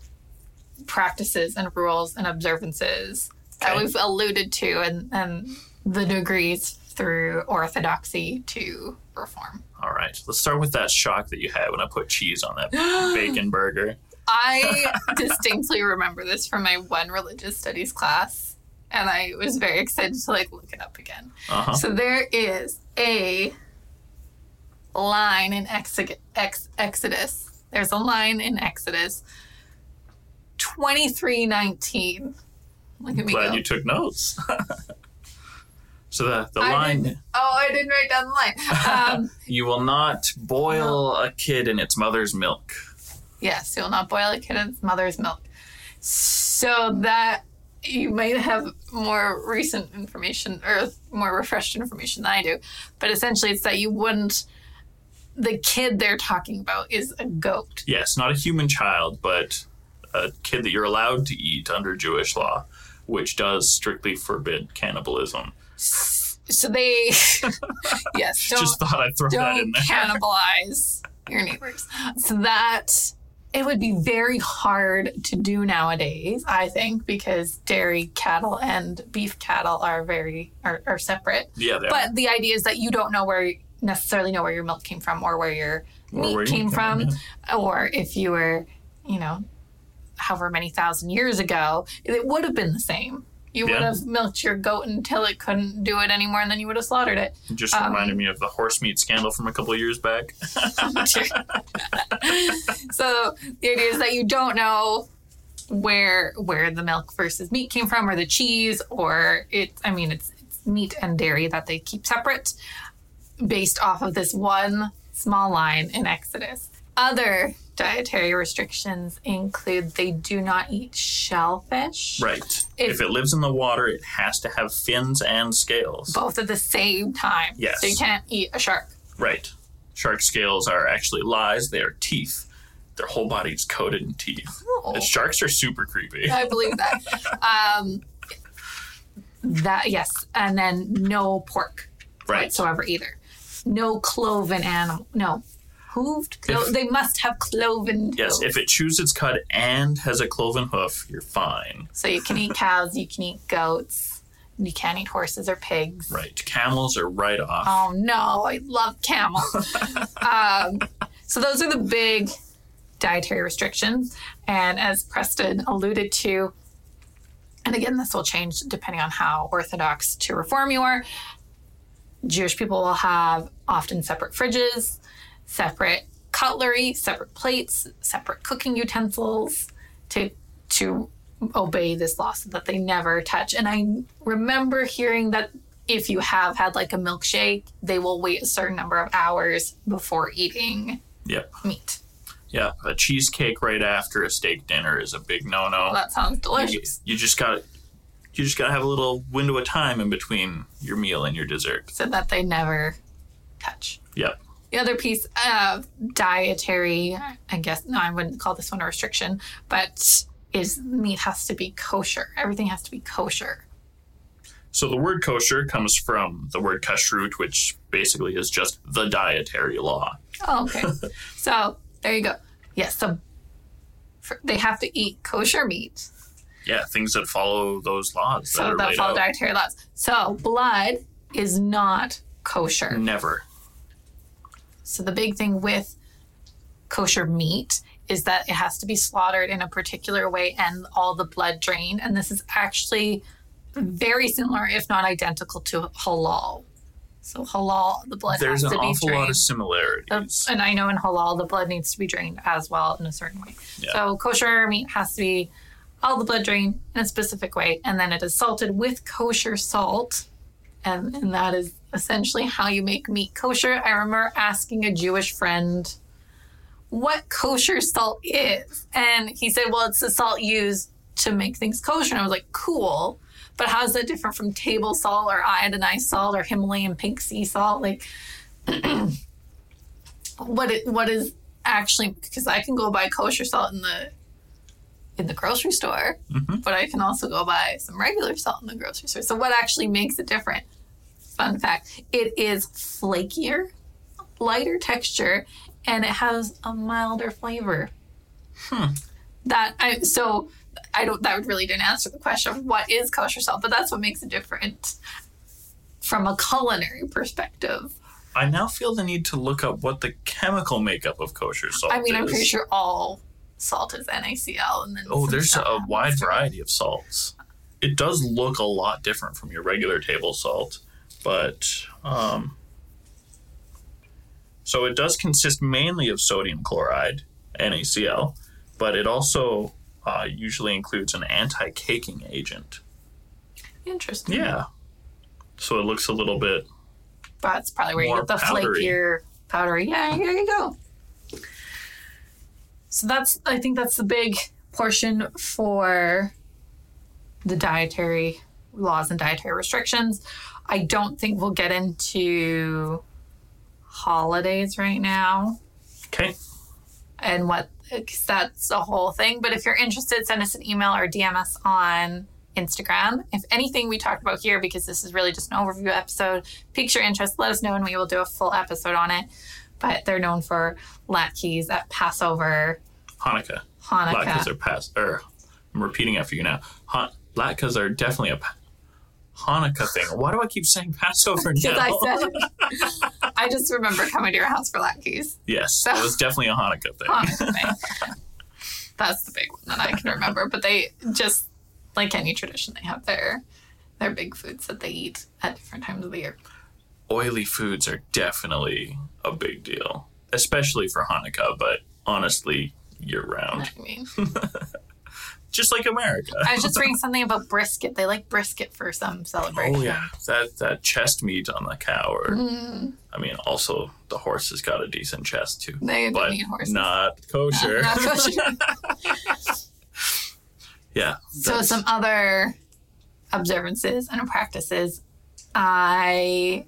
practices and rules and observances that we've alluded to and, and the degrees through orthodoxy to reform all right. Let's start with that shock that you had when I put cheese on that bacon burger. I distinctly remember this from my one religious studies class, and I was very excited to like look it up again. Uh-huh. So there is a line in Exig- Ex- Exodus. There's a line in Exodus twenty three nineteen. Look at me Glad go. you took notes. so the the I line oh, I didn't write down the line. Um, you will not boil a kid in its mother's milk. Yes, you'll not boil a kid in its mother's milk. So that you might have more recent information or more refreshed information than I do. But essentially, it's that you wouldn't the kid they're talking about is a goat. Yes, not a human child, but a kid that you're allowed to eat under Jewish law, which does strictly forbid cannibalism. So they, yes, don't Just thought I'd throw that in there. cannibalize your neighbors. So that it would be very hard to do nowadays, I think, because dairy cattle and beef cattle are very are, are separate. Yeah, they are. But the idea is that you don't know where necessarily know where your milk came from or where your Or meat where came from, from, or if you were, you know, however many thousand years ago, it would have been the same. You would Yeah. have milked your goat until it couldn't do it anymore, and then you would have slaughtered it. It just um, reminded me of the horse meat scandal from a couple of years back. so the idea is that you don't know where where the milk versus meat came from, or the cheese, or it. I mean, it's, it's meat and dairy that they keep separate, based off of this one small line in Exodus. Other dietary restrictions include they do not eat shellfish, Right. If- If, it lives in the water, it has to have fins and scales. both at the same time. Yes. so you can't eat a shark. Right. Shark scales are actually lies. They are teeth. Their whole body's coated in teeth. Oh. Sharks are super creepy. I believe that. um, that yes, and then no pork Right. whatsoever either. No cloven animal. No, hooved. Clo- they must have cloven. Yes, hooves. if it chews its cud and has a cloven hoof, you're fine. so you can eat cows, you can eat goats. You can't eat horses or pigs. Right. Camels are right off. Oh no, I love camels. um, so those are the big dietary restrictions. And as Preston alluded to, and again, this will change depending on how orthodox to reform you are. Jewish people will have often separate fridges, separate cutlery, separate plates, separate cooking utensils to to obey this law so that they never touch. And I remember hearing that if you have had like a milkshake, they will wait a certain number of hours before eating Yep. meat. Yeah. A cheesecake right after a steak dinner is a big no no. Well, that sounds you, delicious. you just got you just got to have a little window of time in between your meal and your dessert. So that they never touch. Yep. The other piece of dietary, I guess, no, I wouldn't call this one a restriction, but is meat has to be kosher. Everything has to be kosher. So the word kosher comes from the word kashrut, which basically is just the dietary law. Oh, okay. so there you go. Yes, so for, they have to eat kosher meat. Yeah, things that follow those laws that So are that follow out. dietary laws. So blood is not kosher. Never. So the big thing with kosher meat is that it has to be slaughtered in a particular way and all the blood drained. And this is actually very similar, if not identical, to halal. So halal, the blood There's has an to be awful lot of similarities. And I know in halal the blood needs to be drained as well in a certain way. Yeah. So kosher meat has to be all the blood drained in a specific way, and then it is salted with kosher salt, and, and that is essentially how you make meat kosher. I remember asking a Jewish friend what kosher salt is, and he said, "Well, it's the salt used to make things kosher." And I was like, "Cool." But how is that different from table salt or iodinized salt or Himalayan pink sea salt? Like, what it what is actually because I can go buy kosher salt in the in the grocery store, Mhm. but I can also go buy some regular salt in the grocery store. So what actually makes it different? Fun fact: it is flakier, lighter texture, and it has a milder flavor. Hmm. That I so I don't that really didn't answer the question of what is kosher salt, but that's what makes it different from a culinary perspective. I now feel the need to look up what the chemical makeup of kosher salt I mean, I'm pretty sure all salt is NaCl, and then Oh, there's a wide variety of salts. It does look a lot different from your regular table salt, but um, so it does consist mainly of sodium chloride, NaCl, but it also uh, usually includes an anti-caking agent. Interesting. Yeah, so it looks a little bit. That's probably where you get the powdery. flakier, powdery. Yeah, here you go. So that's, I think that's the big portion for the dietary laws and dietary restrictions. I don't think we'll get into holidays right now Okay. and what 'cause that's the whole thing. But if you're interested, send us an email or DM us on Instagram. If anything we talked about here, because this is really just an overview episode, piques your interest, let us know and we will do a full episode on it. But they're known for latkes at Passover, Hanukkah. Hanukkah. Latkes are pass. Or I'm repeating after you now. Han- latkes are definitely a Hanukkah thing. Why do I keep saying Passover Because now? I said, I just remember coming to your house for latkes. yes, it was definitely a Hanukkah thing. Hanukkah thing. That's the big one that I can remember. But they just like any tradition, they have their their big foods that they eat at different times of the year. Oily foods are definitely a big deal, especially for Hanukkah. But honestly, year round, I mean, just like America. I was just reading something about brisket. They like brisket for some celebration. Oh yeah, that that chest meat on the cow, or Mm, I mean, also the horse has got a decent chest too, they but eat horses. not kosher. Not kosher. yeah. So some other observances and practices. I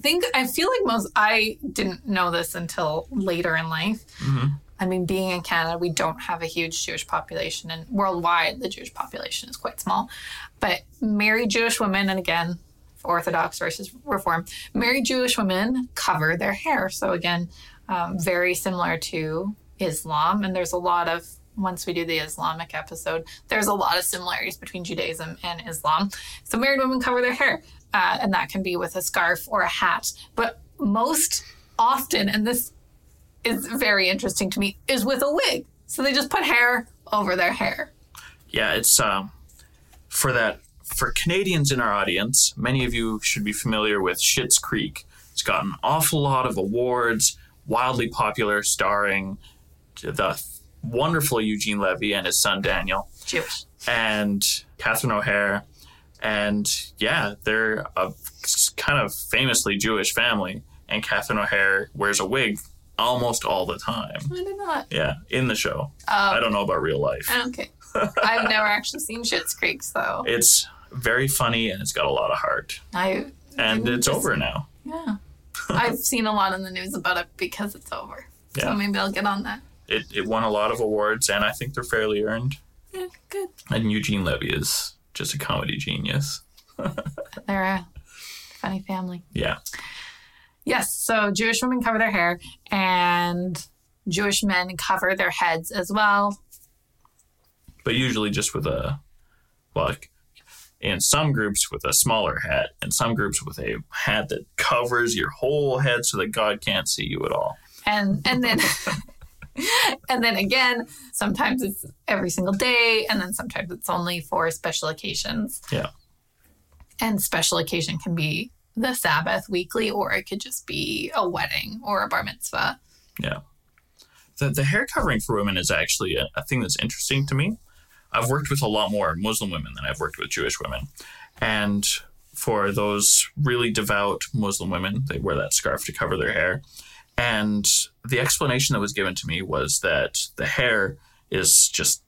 think I feel like most I didn't know this until later in life. Mhm. I mean, being in Canada, we don't have a huge Jewish population, and worldwide, the Jewish population is quite small. But married Jewish women, and again, Orthodox versus Reform, married Jewish women cover their hair. So again, um, very similar to Islam, and there's a lot of once we do the Islamic episode, there's a lot of similarities between Judaism and Islam. So married women cover their hair, uh, and that can be with a scarf or a hat. But most often, and this is very interesting to me, is with a wig. So they just put hair over their hair. Yeah, it's um, for that for Canadians in our audience. Many of you should be familiar with Schitt's Creek. It's got an awful lot of awards, wildly popular, starring the wonderful Eugene Levy and his son Daniel, Jewish. and Catherine O'Hara, and yeah, they're a kind of famously Jewish family. And Catherine O'Hara wears a wig almost all the time. I did not. Yeah, in the show. I Um, don't know about real life. okay. I've never actually seen Schitt's Creek, so It's very funny and it's got a lot of heart. I And it's just- over now. Yeah. I've seen a lot in the news about it because it's over. Yeah. So maybe I'll get on that. It, it won a lot of awards and I think they're fairly earned. Yeah, good. And Eugene Levy is just a comedy genius. They're a funny family. Yeah. Yes, so Jewish women cover their hair and Jewish men cover their heads as well. But usually just with a, like, in some groups with a smaller hat, and some groups with a hat that covers your whole head so that God can't see you at all. And and then and then again, sometimes it's every single day and then sometimes it's only for special occasions. Yeah. And special occasion can be the Sabbath weekly or it could just be a wedding or a bar mitzvah. Yeah. The, the hair covering for women is actually a, a thing that's interesting to me. I've worked with a lot more Muslim women than I've worked with Jewish women. And for those really devout Muslim women, they wear that scarf to cover their hair. And the explanation that was given to me was that the hair is just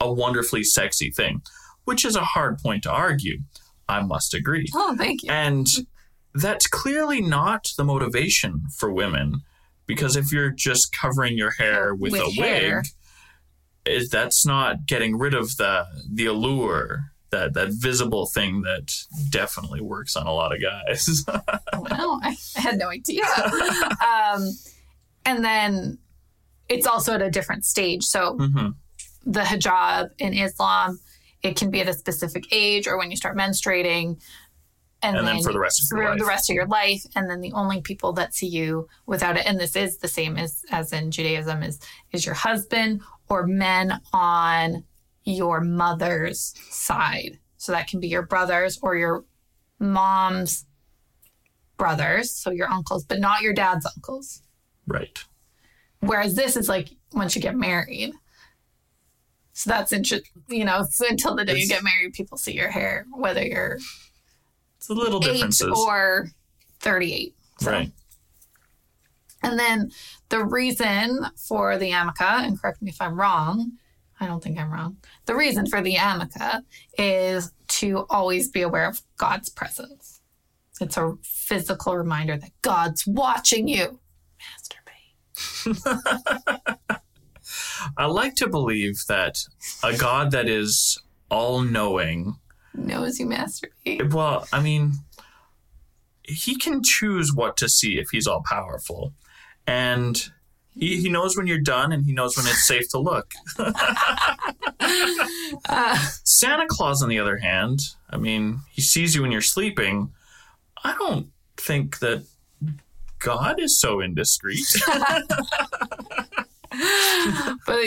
a wonderfully sexy thing, which is a hard point to argue. I must agree. Oh, thank you. And that's clearly not the motivation for women because if you're just covering your hair with, With a hair. wig, is that's not getting rid of the the allure, that that visible thing that definitely works on a lot of guys. Wow, I had no idea. um, and then it's also at a different stage. So hmm the hijab in Islam, it can be at a specific age or when you start menstruating. And, And then for the rest of your life. the rest of your life. And then the only people that see you without it, and this is the same as as in Judaism, is is your husband or men on your mother's side. So that can be your brothers or your mom's brothers, so your uncles, but not your dad's uncles. Right. Whereas this is like once you get married. So that's interesting. You know, so until the day you get married, people see your hair, whether you're It's the little eight differences. or 38. So- right. And then the reason for the yarmulke, and correct me if I'm wrong, I don't think I'm wrong. The reason for the yarmulke is to always be aware of God's presence. It's a physical reminder that God's watching you. Masturbate. I like to believe that a God that is all knowing, Knows you masturbate. well, I mean, he can choose what to see if he's all powerful. And he, he knows when you're done and he knows when it's safe to look. Uh, Santa Claus, on the other hand, I mean, he sees you when you're sleeping. I don't think that God is so indiscreet. but,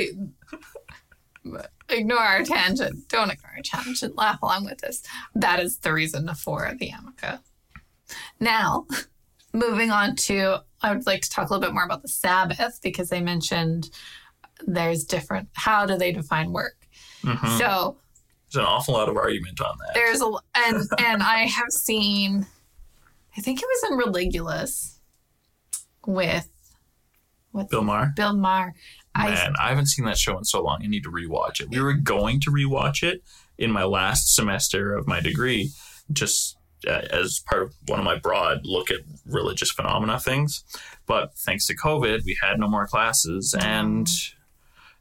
but ignore our tangent. Don't ignore our tangent. Laugh along with us. That is the reason for the yarmulke. Now, moving on to, I would like to talk a little bit more about the Sabbath because they mentioned there's different, how do they define work? Mhm. So There's an awful lot of argument on that. there's a, and, and I have seen, I think it was in Religulous with, what's Bill Maher? Bill Maher. I, Man, I haven't seen that show in so long. I need to rewatch it. We were going to rewatch it in my last semester of my degree, just uh, as part of one of my broad look at religious phenomena things. But thanks to COVID, we had no more classes. And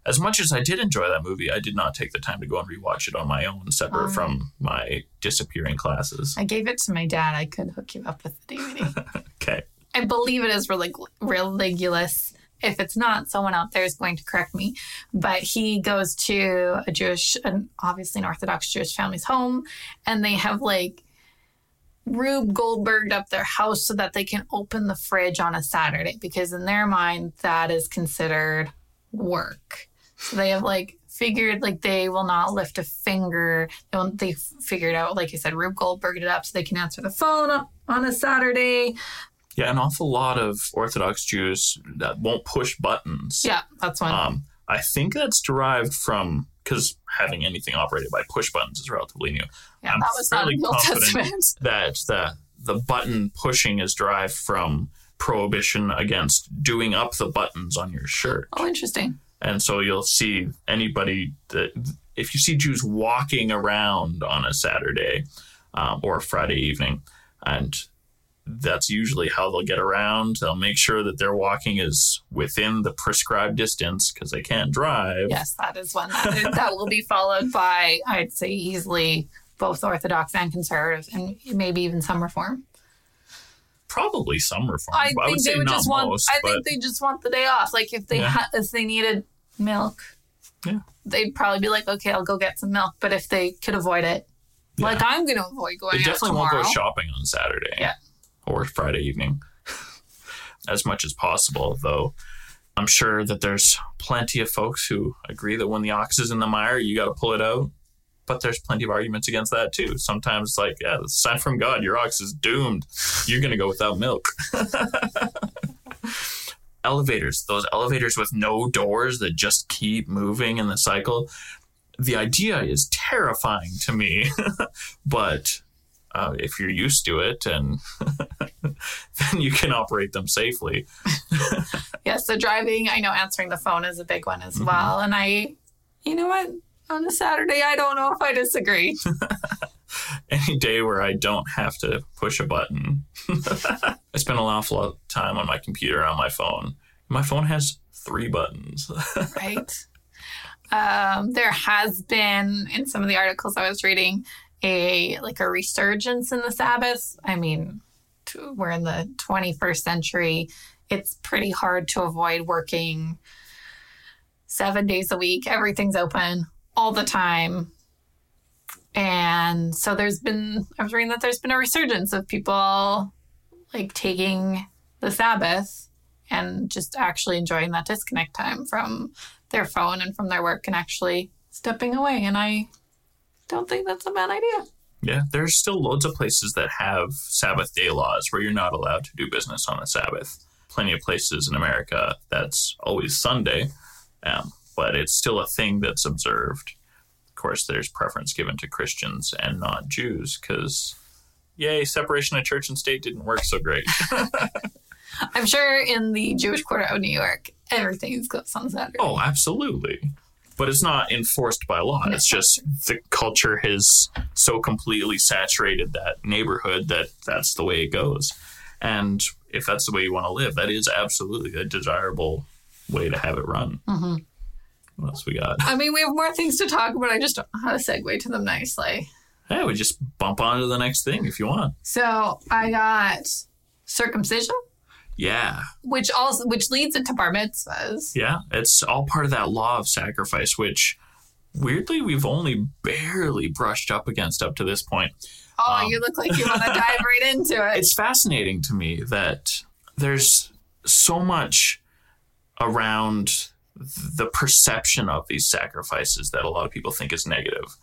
as much as I did enjoy that movie, I did not take the time to go and rewatch it on my own, separate Oh. from my disappearing classes. I gave it to my dad. I could hook you up with the DVD. Okay. I believe it is relig- religulous. If it's not, someone out there is going to correct me. But he goes to a Jewish, and obviously an Orthodox Jewish family's home, and they have like Rube Goldberged up their house so that they can open the fridge on a Saturday because in their mind that is considered work. So they have like figured like they will not lift a finger. They won't, they figured out like I said, Rube Goldberged it up so they can answer the phone on a Saturday. Yeah, an awful lot of Orthodox Jews that won't push buttons. Yeah, that's one. Um, I think that's derived from because having anything operated by push buttons is relatively new. yeah, I'm that was fairly Old confident Testament. That the the button pushing is derived from prohibition against doing up the buttons on your shirt, Oh, interesting. and so you'll see anybody that if you see Jews walking around on a Saturday um, or a Friday evening, and that's usually how they'll get around. They'll make sure that their walking is within the prescribed distance because they can't drive. Yes, that is one that, that will be followed by, I'd say, easily both Orthodox and conservative, and maybe even some reform. Probably some reform. I I would think say they would not just want. most, I but think they just want the day off. Like if they Yeah. ha- if they needed milk, Yeah. they'd probably be like, okay, I'll go get some milk. But if they could avoid it, like I'm going to avoid going to the hospital. they definitely won't go shopping on Saturday Yeah. Or Friday evening as much as possible, though. I'm sure that there's plenty of folks who agree that when the ox is in the mire, you got to pull it out. But there's plenty of arguments against that too. Sometimes, it's like, yeah, sign from God, your ox is doomed. You're going to go without milk. elevators, those elevators with no doors that just keep moving in the cycle. The idea is terrifying to me, but uh, if you're used to it, and then you can operate them safely. Yeah, so driving, I know answering the phone is a big one as Mhm. well. And I, you know what? On a Saturday, I don't know if I disagree. Any day where I don't have to push a button. I spend an awful lot of time on my computer on my phone. My phone has three buttons. right? Um, there has been in some of the articles I was reading a like a resurgence in the Sabbath. I mean, we're in the 21st century. It's pretty hard to avoid working seven days a week. Everything's open all the time. And so there's been, I was reading that there's been a resurgence of people like taking the Sabbath and just actually enjoying that disconnect time from their phone and from their work and actually stepping away. And I don't think that's a bad idea. Yeah, there's still loads of places that have Sabbath day laws where you're not allowed to do business on the Sabbath. Plenty of places in America that's always Sunday, um, but it's still a thing that's observed. Of course, there's preference given to Christians and not Jews because, yay, separation of church and state didn't work so great. I'm sure in the Jewish quarter of New York, everything's closed on Saturday. oh, absolutely. But it's not enforced by law. It's just the culture has so completely saturated that neighborhood that that's the way it goes. And if that's the way you want to live, that is absolutely a desirable way to have it run. Mm-hmm. What else we got? I mean, we have more things to talk about. I just don't know how to segue to them nicely. Hey, we just bump on to the next thing if you want. So I got circumcision, Yeah, which also which leads into bar mitzvahs. yeah. It's all part of that law of sacrifice, which weirdly we've only barely brushed up against up to this point. Oh, Um, you look like you want to dive right into it. it's fascinating to me that there's so much around the perception of these sacrifices that a lot of people think is negative.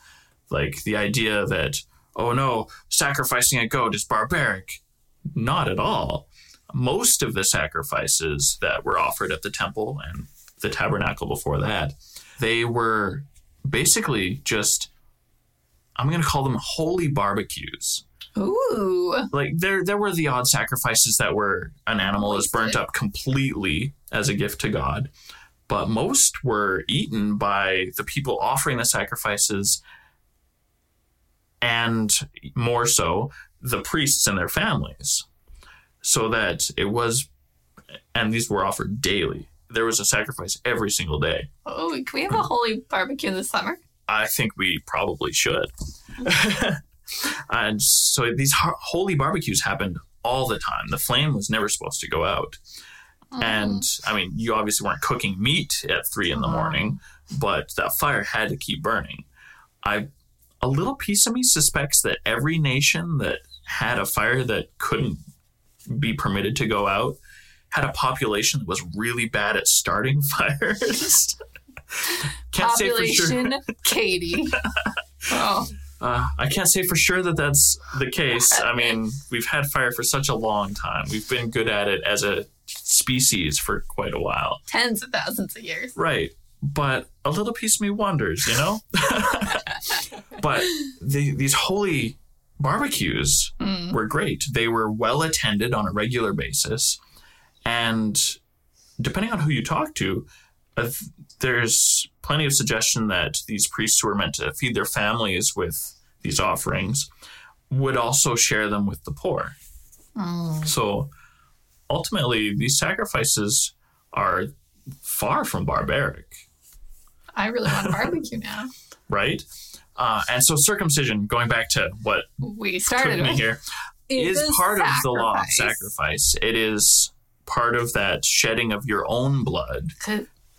Like the idea that, oh no, sacrificing a goat is barbaric. Not at all. Most of the sacrifices that were offered at the temple and the tabernacle before that, they were basically just, I'm going to call them holy barbecues. Ooh, like there there were the odd sacrifices that were an animal is burnt up completely as a gift to God, but most were eaten by the people offering the sacrifices and more so the priests and their families. So that it was and these were offered daily. There was a sacrifice every single day. oh, can we have a holy barbecue this summer? I think we probably should. and so these holy barbecues happened all the time. The flame was never supposed to go out. And I mean, you obviously weren't cooking meat at three in the morning, but that fire had to keep burning. I, a little piece of me suspects that every nation that had a fire that couldn't be permitted to go out had a population that was really bad at starting fires. Can't say for sure. Population Katie. Oh, Uh, I can't say for sure that that's the case. I mean, we've had fire for such a long time. We've been good at it as a species for quite a while. tens of thousands of years. Right. But a little piece of me wonders, you know? but the, these holy barbecues were great. They were well attended on a regular basis. And depending on who you talk to, uh, there's plenty of suggestion that these priests who were meant to feed their families with these offerings would also share them with the poor. So ultimately, these sacrifices are far from barbaric, I really want a barbecue now. right? Uh, and so circumcision, going back to what We started with here, is a part of the law of sacrifice. sacrifice. It is part of that shedding of your own blood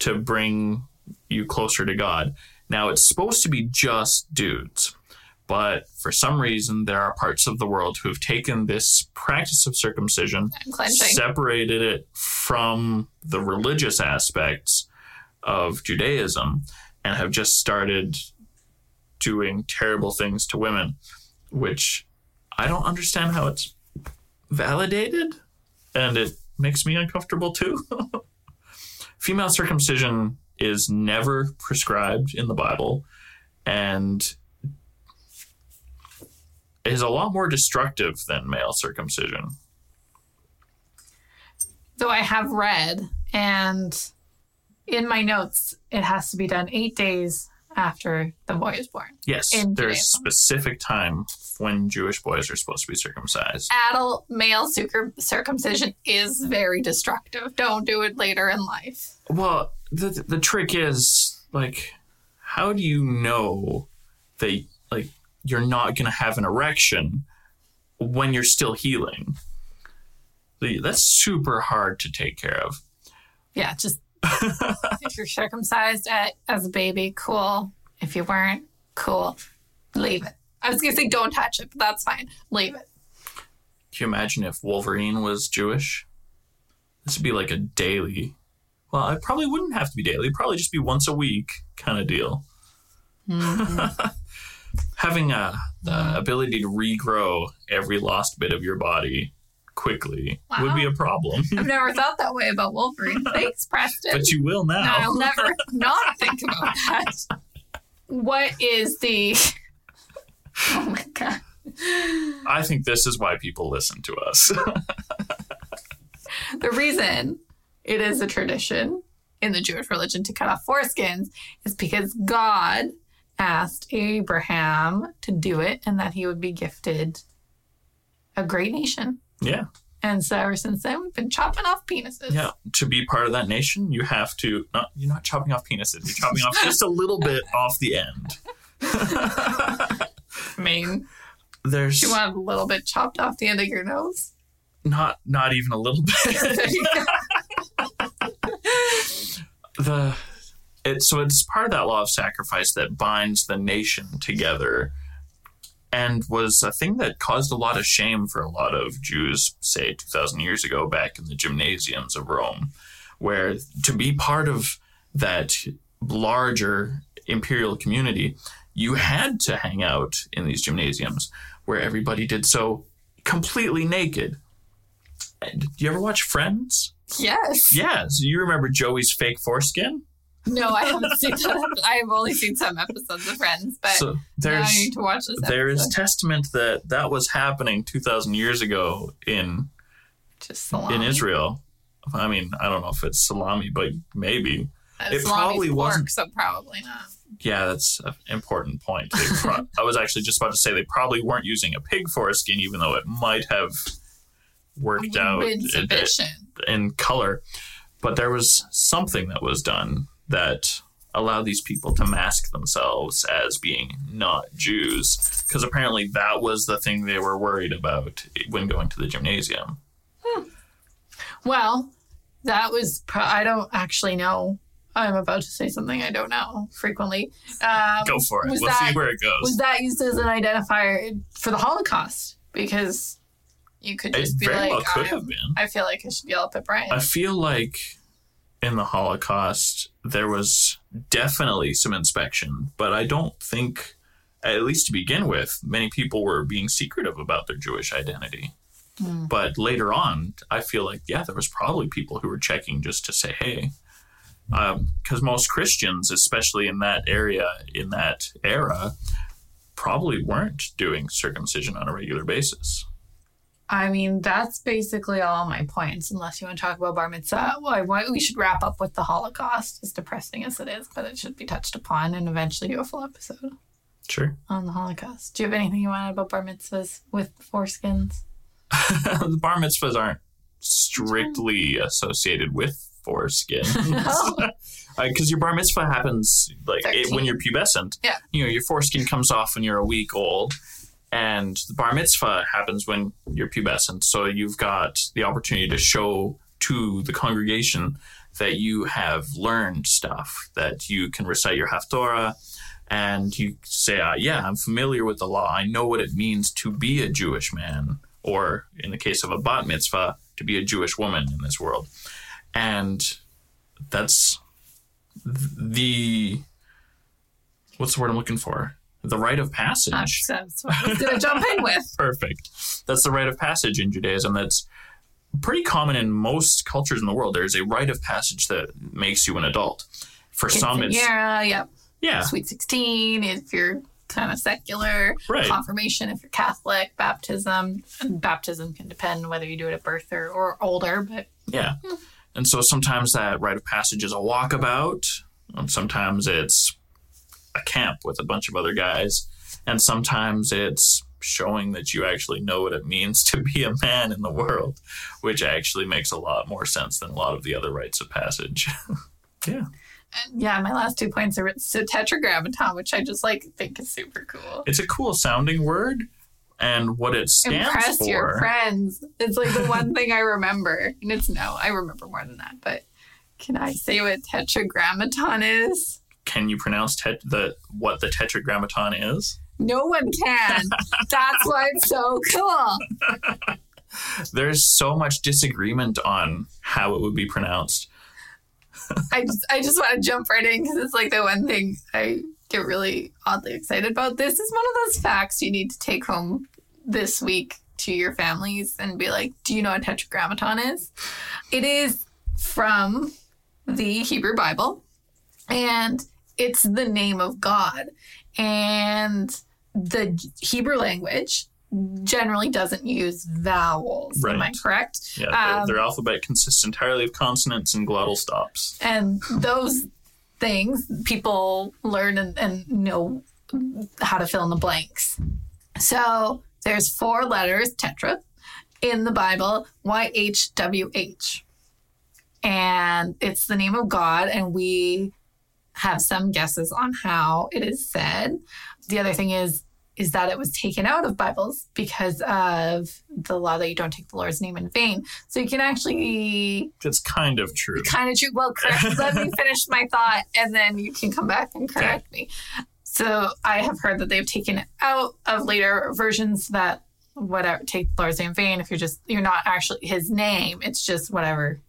to bring you closer to God. Now, it's supposed to be just dudes, but for some reason, there are parts of the world who have taken this practice of circumcision, separated it from the religious aspects of Judaism, and have just started doing terrible things to women, which I don't understand how it's validated, and it makes me uncomfortable too. Female circumcision is never prescribed in the Bible and is a lot more destructive than male circumcision. Though I have read, and in my notes, it has to be done eight days after the boy is born. Yes, there's specific time when Jewish boys are supposed to be circumcised. Adult male circum- circumcision is very destructive. Don't do it later in life. Well, the the trick is like, how do you know that like you're not going to have an erection when you're still healing? That's super hard to take care of. Yeah, just if you're circumcised at, as a baby, cool. If you weren't, cool. Leave it. I was gonna say don't touch it, but that's fine. Leave it. Can you imagine if Wolverine was Jewish? This would be like a daily. Well, it probably wouldn't have to be daily. It'd probably just be once a week kind of deal. Mm-hmm. Having a, the ability to regrow every lost bit of your body quickly would be a problem. I've never thought that way about Wolverine. Thanks, Preston. but you will No, now. I'll never not think about that. What is the? Oh my god! I think this is why people listen to us. The reason it is a tradition in the Jewish religion to cut off foreskins is because God asked Abraham to do it and that he would be gifted a great nation. Yeah. And so ever since then, we've been chopping off penises. Yeah. To be part of that nation, you have to not you're not chopping off penises. You're chopping off just a little bit off the end. I mean, There's you want a little bit chopped off the end of your nose? not not even a little bit. There you go. the it so it's part of that law of sacrifice that binds the nation together and was a thing that caused a lot of shame for a lot of Jews say 2000 years ago back in the gymnasiums of Rome where to be part of that larger imperial community you had to hang out in these gymnasiums where everybody did so completely naked And do you ever watch Friends? yes. Yes. You remember Joey's fake foreskin? No, I haven't seen that. I have only seen some episodes of Friends, but so now there's I need to watch this. there is episode. testament that that was happening 2000 years ago in just salami. in Israel. I mean, I don't know if it's salami, but maybe. Uh, it probably pork, wasn't- so probably not. Yeah, that's an important point. Pro- I was actually just about to say they probably weren't using a pig foreskin, even though it might have worked out Been in- in color. But there was something that was done that allow these people to mask themselves as being not Jews, because apparently that was the thing they were worried about when going to the gymnasium. Well, that was. Pro- I don't actually know. I'm about to say something I don't know frequently. Um, Go for it. Let's that- see where it goes. was that used as an identifier for the Holocaust? Because you could It be very like, well could have been. I feel like I should yell up at Brian. I feel like in the Holocaust there was definitely some inspection, but I don't think, at least to begin with, many people were being secretive about their Jewish identity. Hmm. But later on, I feel like yeah, there was probably people who were checking just to say, hey, because most Christians, especially in that area, in that era, probably weren't doing circumcision on a regular basis. I mean, that's basically all my points, unless you want to talk about bar mitzvah. Well, I want, we should wrap up with the Holocaust, as depressing as it is, but it should be touched upon and eventually do a full episode Sure. on the Holocaust. Do you have anything you want about bar mitzvahs with foreskins? the bar mitzvahs aren't strictly associated with foreskin. No. Uh, because your bar mitzvah happens like it, when you're pubescent. Yeah. You know, your foreskin comes off when you're a week old. And the bar mitzvah happens when you're pubescent. So you've got the opportunity to show to the congregation that you have learned stuff, that you can recite your Haftorah, and you say, uh, Yeah, I'm familiar with the law. I know what it means to be a Jewish man, or in the case of a bat mitzvah, to be a Jewish woman in this world. And that's the what's the word I'm looking for? The rite of passage. That's, what I was going to jump in with. Perfect. That's the rite of passage in Judaism. That's pretty common in most cultures in the world. There's a rite of passage that makes you an adult. For some, it's yeah, yep. yeah, Sweet 16 if you're kind of secular, Right. confirmation if you're Catholic, baptism. And baptism can depend whether you do it at birth or, or older, but yeah. Hmm. And so sometimes that rite of passage is a walkabout, and sometimes it's a camp with a bunch of other guys, and sometimes it's showing that you actually know what it means to be a man in the world, which actually makes a lot more sense than a lot of the other rites of passage. yeah. yeah, my last two points are so tetragrammaton, which I just like think is super cool. It's a cool sounding word, and what it stands Impress for. your friends. It's like the one thing I remember. And it's no, I remember more than that, but can I say what tetragrammaton is? Can you pronounce tet- the what the tetragrammaton is? No one can. That's why it's so cool. There's so much disagreement on how it would be pronounced. I just I just want to jump right in because it's like the one thing I get really oddly excited about. This is one of those facts you need to take home this week to your families and be like, do you know what tetragrammaton is? It is from the Hebrew Bible and it's the name of God. And the Hebrew language generally doesn't use vowels. Right. Am I correct? Yeah, their, Um, their alphabet consists entirely of consonants and glottal stops. And those things people learn and, and know how to fill in the blanks. So there's four letters, tetra, in the Bible, Y H W H. And it's the name of God, and we have some guesses on how it is said. The other thing is is that it was taken out of Bibles because of the law that you don't take the Lord's name in vain. So you can actually It's kind of true. kind of true. Well, correct. Let me finish my thought, and then you can come back and correct me. So I have heard that they've taken it out of later versions that whatever take the Lord's name in vain. If you're just you're not actually His name, it's just whatever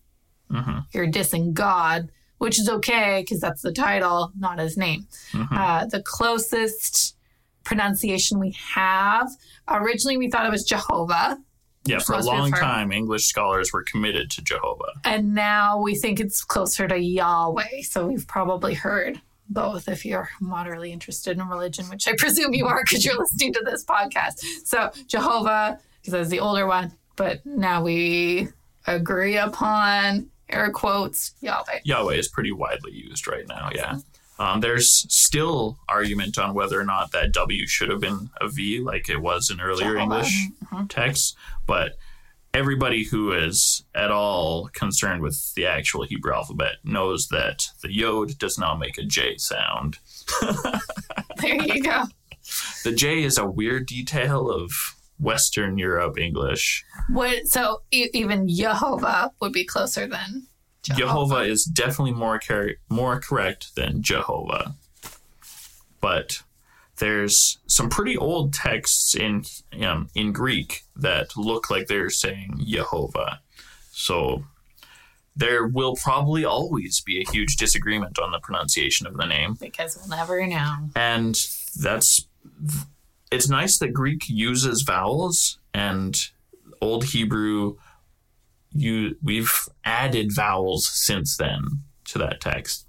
hmm you're dissing God, which is okay because that's the title, not His name. Mhm. Uh, the closest pronunciation we have originally we thought it was Jehovah. Yeah, for a long time, English scholars were committed to Jehovah. And now we think it's closer to Yahweh. So we've probably heard both if you're moderately interested in religion, which I presume you are because you're listening to this podcast. So Jehovah, because that's the older one, but now we agree upon air quotes Yahweh. Yahweh is pretty widely used right now. Yeah. Um, there's still argument on whether or not that W should have been a V, like it was in earlier. English texts. But everybody who is at all concerned with the actual Hebrew alphabet knows that the Yod does not make a J sound. There you go. The J is a weird detail of Western Europe English. What, so e- even Jehovah would be closer than Jehovah is definitely more car- more correct than Jehovah. But there's some pretty old texts in um, in Greek that look like they're saying Jehovah. So there will probably always be a huge disagreement on the pronunciation of the name. because we'll never know. And that's it's nice that Greek uses vowels and Old Hebrew you we've added vowels since then to that text.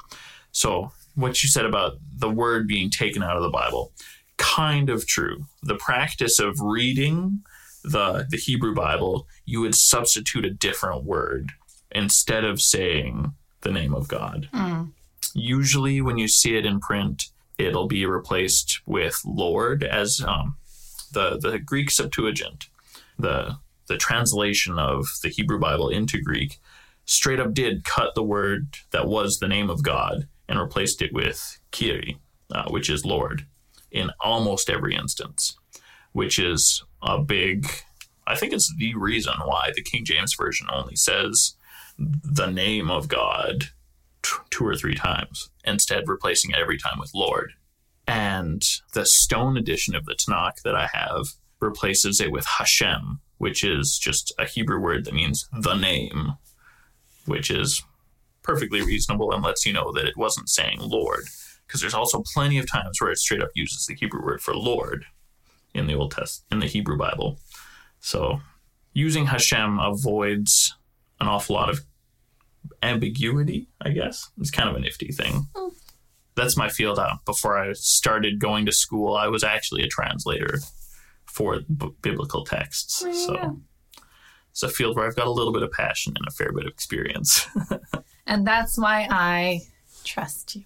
So what you said about the word being taken out of the Bible, kind of true. The practice of reading the the Hebrew Bible, you would substitute a different word instead of saying the name of God. Mm. Usually when you see it in print, it'll be replaced with Lord as um, the the Greek Septuagint, the the translation of the Hebrew Bible into Greek, straight up did cut the word that was the name of God and replaced it with Kyrie, uh, which is Lord, in almost every instance, which is a big. I think it's the reason why the King James version only says the name of God two or three times, instead replacing it every time with Lord. And the stone edition of the Tanakh that I have replaces it with Hashem, which is just a Hebrew word that means the name, which is perfectly reasonable and lets you know that it wasn't saying Lord. Because there's also plenty of times where it straight up uses the Hebrew word for Lord in the Old Test in the Hebrew Bible. So using Hashem avoids an awful lot of ambiguity, I guess. It's kind of a nifty thing. Oh. That's my field out. Before I started going to school, I was actually a translator for b- biblical texts. You So it's a field where I've got a little bit of passion and a fair bit of experience. And that's why I trust you.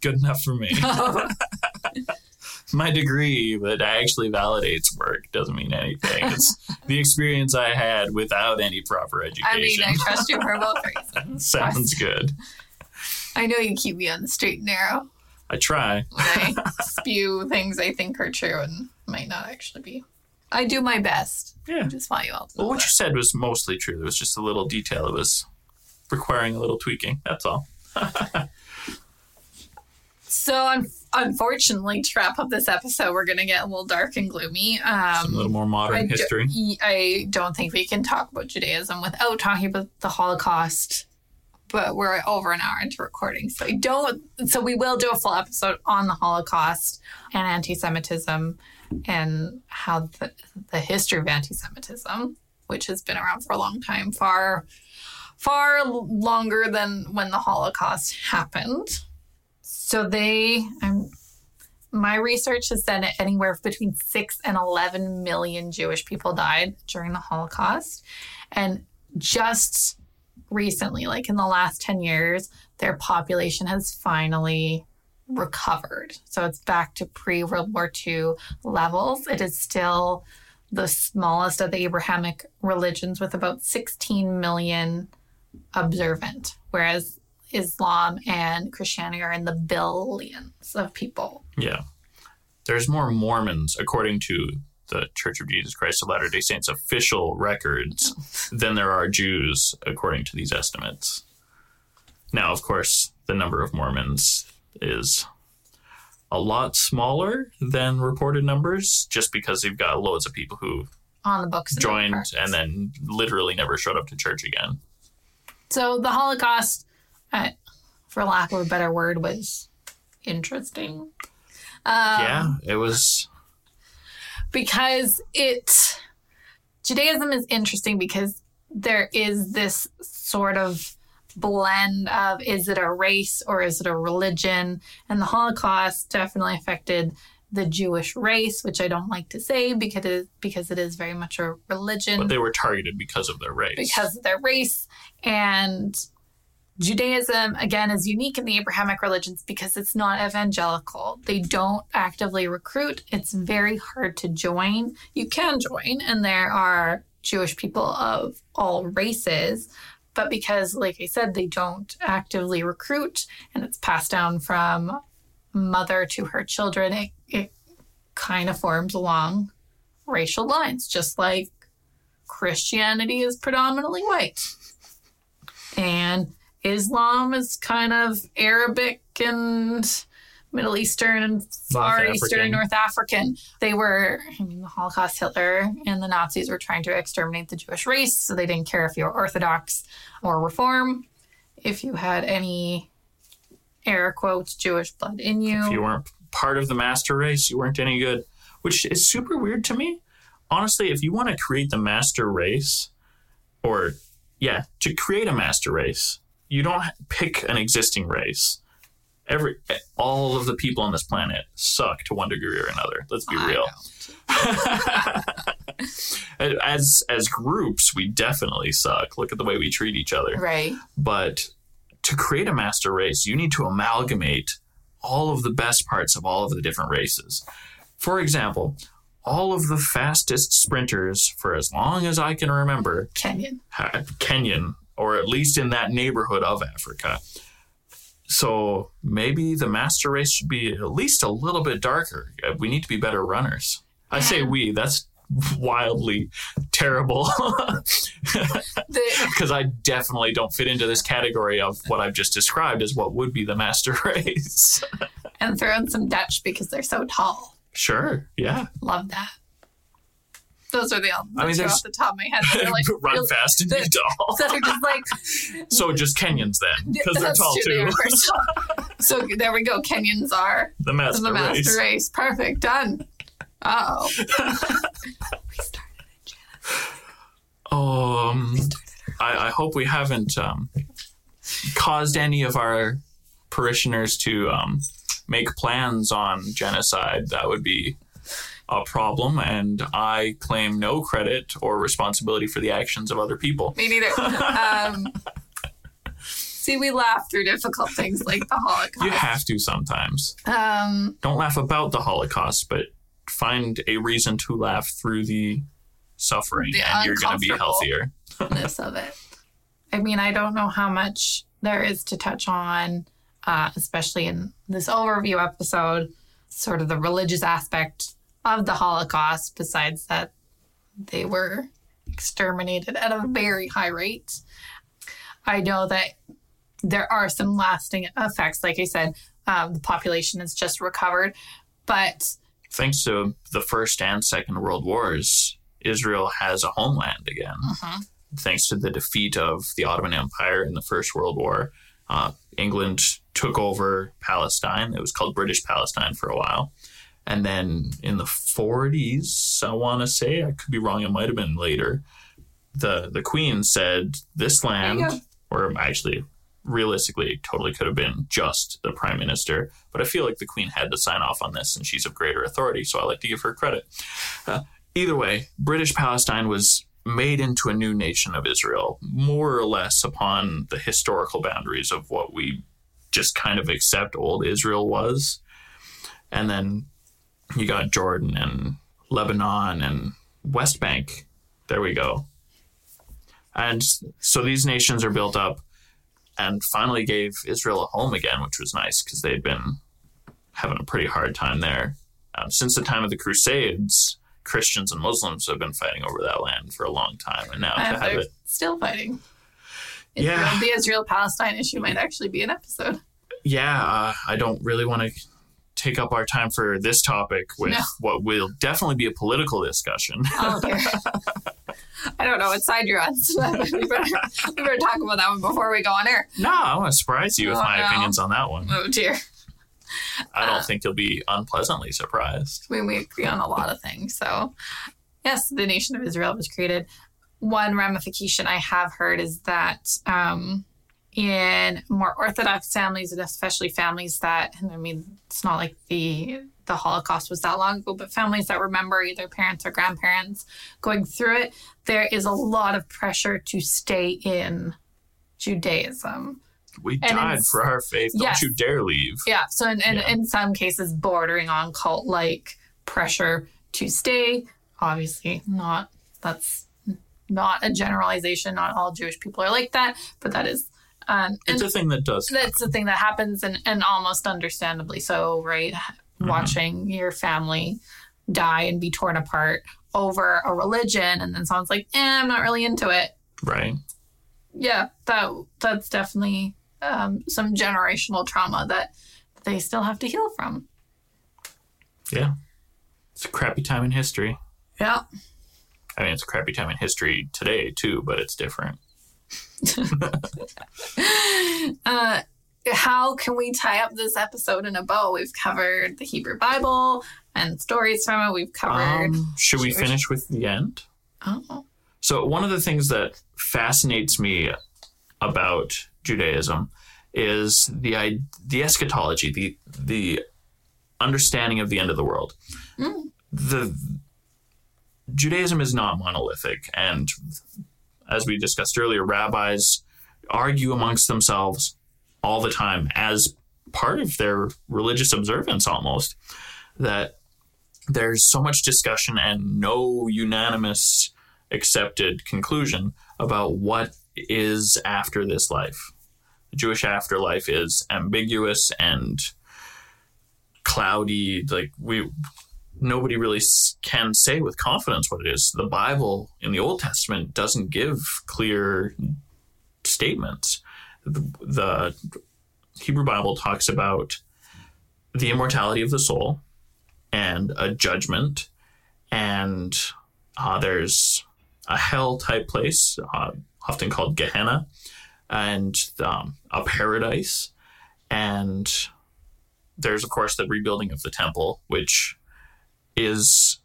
Good enough for me. my degree that actually validates work doesn't mean anything. It's the experience I had without any proper education. I mean, I trust you for both reasons. Sounds good. I know you keep me on the straight and narrow I try. when I spew things I think are true and might not actually be. I do my best. I Yeah. just want you all to know Well, what that. you said was mostly true. There was just a little detail It was requiring a little tweaking. That's all. So, un- unfortunately, to wrap up this episode, we're going to get a little dark and gloomy. Some a Um, little more modern I, do- history. I don't think we can talk about Judaism without talking about the Holocaust. But we're over an hour into recording, so I don't. So we will do a full episode on the Holocaust and anti-Semitism and how the, the history of anti-Semitism, which has been around for a long time, far, far longer than when the Holocaust happened. So they, I'm my research has said anywhere between 6 and 11 million Jewish people died during the Holocaust. And just recently, like in the last 10 years, their population has finally recovered. So it's back to pre World War II levels. It is still the smallest of the Abrahamic religions with about 16 million observant, whereas Islam and Christianity are in the billions of people. Yeah. There's more Mormons, according to the Church of Jesus Christ of Latter day Saints official records, than there are Jews, according to these estimates. Now, of course, the number of Mormons is a lot smaller than reported numbers just because they've got loads of people who On the books. joined and then literally never showed up to church again. So the Holocaust, for lack of a better word, was interesting. Um, yeah, it was. because it Judaism is interesting because there is this sort of blend of is it a race or is it a religion and the holocaust definitely affected the jewish race which i don't like to say because it is, because it is very much a religion But they were targeted because of their race. because of their race. And Judaism, again, is unique in the Abrahamic religions because it's not evangelical. They don't actively recruit. It's very hard to join. You can join, and there are Jewish people of all races. But because, like I said, they don't actively recruit and it's passed down from mother to her children, it, it kind of forms along racial lines, just like Christianity is predominantly white. And Islam is kind of Arabic and Middle Eastern and Far North Eastern, African. North African. They were, I mean, the Holocaust, Hitler, and the Nazis were trying to exterminate the Jewish race. So they didn't care if you were Orthodox or Reform, if you had any air quotes Jewish blood in you. if you weren't part of the master race, you weren't any good, which is super weird to me. Honestly, if you want to create the master race, or yeah, to create a master race, you don't pick an existing race. Every all of the people on this planet suck to one degree or another. Let's be I real. as as groups, we definitely suck. Look at the way we treat each other. Right. But to create a master race, you need to amalgamate all of the best parts of all of the different races. For example, all of the fastest sprinters for as long as I can remember, Kenyan. Kenyan, or at least in that neighborhood of Africa. So maybe the master race should be at least a little bit darker. Uh, We need to be better runners. I say we, that's wildly terrible because I definitely don't fit into this category of what I've just described as what would be the master race. and throw in some Dutch because they're so tall. sure, yeah. Love that. Those are the ones I mean, that are off the top of my head. That are like Run real- fast and be tall. that are just like So just Kenyans then, because they're tall true, too. are very tall. so there we go. Kenyans are the master, the master race. race. Perfect. Done. Oh. we started it, Um, I, I hope we haven't um, caused any of our parishioners to um, make plans on genocide. That would be a problem, and I claim no credit or responsibility for the actions of other people. Me neither. Um, see, we laugh through difficult things like the Holocaust. You have to sometimes. Um, Don't laugh about the Holocaust, but find a reason to laugh through the suffering, The and you're going to be healthier. of it. I mean, I don't know how much there is to touch on, uh, especially in this overview episode, sort of the religious aspect of the Holocaust, besides that they were exterminated at a very high rate. I know that there are some lasting effects. Like I said, um, the population has just recovered, but Thanks to the First and Second World Wars, Israel has a homeland again. Mhm. Thanks to the defeat of the Ottoman Empire in the First World War, uh, England took over Palestine. It was called British Palestine for a while. And then in the 40s, I want to say, I could be wrong, it might have been later, the, the Queen said, This land, or actually realistically, it totally could have been just the prime minister. But I feel like the queen had to sign off on this, and she's of greater authority, so I like to give her credit. Uh, either way, British Palestine was made into a new nation of Israel, more or less upon the historical boundaries of what we just kind of accept old Israel was. And then you got Jordan and Lebanon and West Bank. There we go. And so these nations are built up and finally gave Israel a home again, which was nice because they'd been having a pretty hard time there. Um, since the time of the Crusades, Christians and Muslims have been fighting over that land for a long time, and now And they're it, still fighting. Yeah. The Israel Palestine issue might actually be an episode. yeah, uh, I don't really want to take up our time for this topic with No. what will definitely be a political discussion. Oh. I don't know what side you're on. So we, better, we better talk about that one before we go on air. no, I want to surprise you with Oh, my no. opinions on that one. Oh, dear. I don't think you'll be unpleasantly surprised. I mean, we agree on a lot of things. So, yes, the nation of Israel was created. One ramification I have heard is that um, in more Orthodox families, and especially families that, and I mean, it's not like the the Holocaust was that long ago, but families that remember either parents or grandparents going through it, there is a lot of pressure to stay in Judaism. We And died for our faith. Don't Yes. you dare leave. Yeah. So in, in, Yeah. in some cases bordering on cult like pressure to stay. Obviously not that's not a generalization. Not all Jewish people are like that, but that is um It's a thing that does. that's the thing that happens and, and almost understandably so, right? Mm-hmm. Watching your family die and be torn apart over a religion and then someone's like, eh, I'm not really into it. Right. Yeah, that that's definitely um, some generational trauma that they still have to heal from. Yeah. It's a crappy time in history. Yeah. I mean, it's a crappy time in history today, too, but it's different. Uh, how can we tie up this episode in a bow? We've covered the Hebrew Bible and stories from it. We've covered. Um, should we finish with the end? oh, So, one of the things that fascinates me about Judaism is the the eschatology, the the understanding of the end of the world. Mm. The Judaism is not monolithic, and as we discussed earlier, rabbis argue amongst themselves all the time as part of their religious observance, almost that there's so much discussion and no unanimous accepted conclusion about what is after this life. The Jewish afterlife is ambiguous and cloudy. Like we, nobody really can say with confidence what it is. The Bible in the Old Testament doesn't give clear statements. The, the Hebrew Bible talks about the immortality of the soul and a judgment, and uh, there's a hell type place, uh, often called Gehenna, and um, a paradise. And there's, of course, the rebuilding of the temple, which is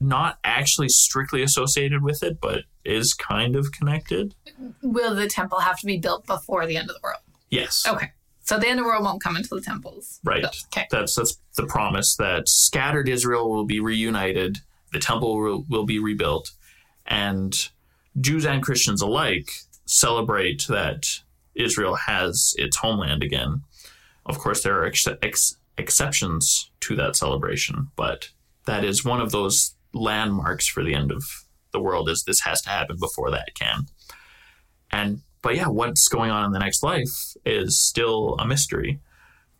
not actually strictly associated with it, but is kind of connected. will the temple have to be built before the end of the world? Yes. Okay. So the end of the world won't come until the temples. Right. built. Okay. That's that's the promise that scattered Israel will be reunited, the temple will, will be rebuilt, and Jews and Christians alike celebrate that Israel has its homeland again. Of course, there are ex- ex- exceptions to that celebration, but that is one of those landmarks for the end of the world. Is this has to happen before that can, and but yeah, what's going on in the next life is still a mystery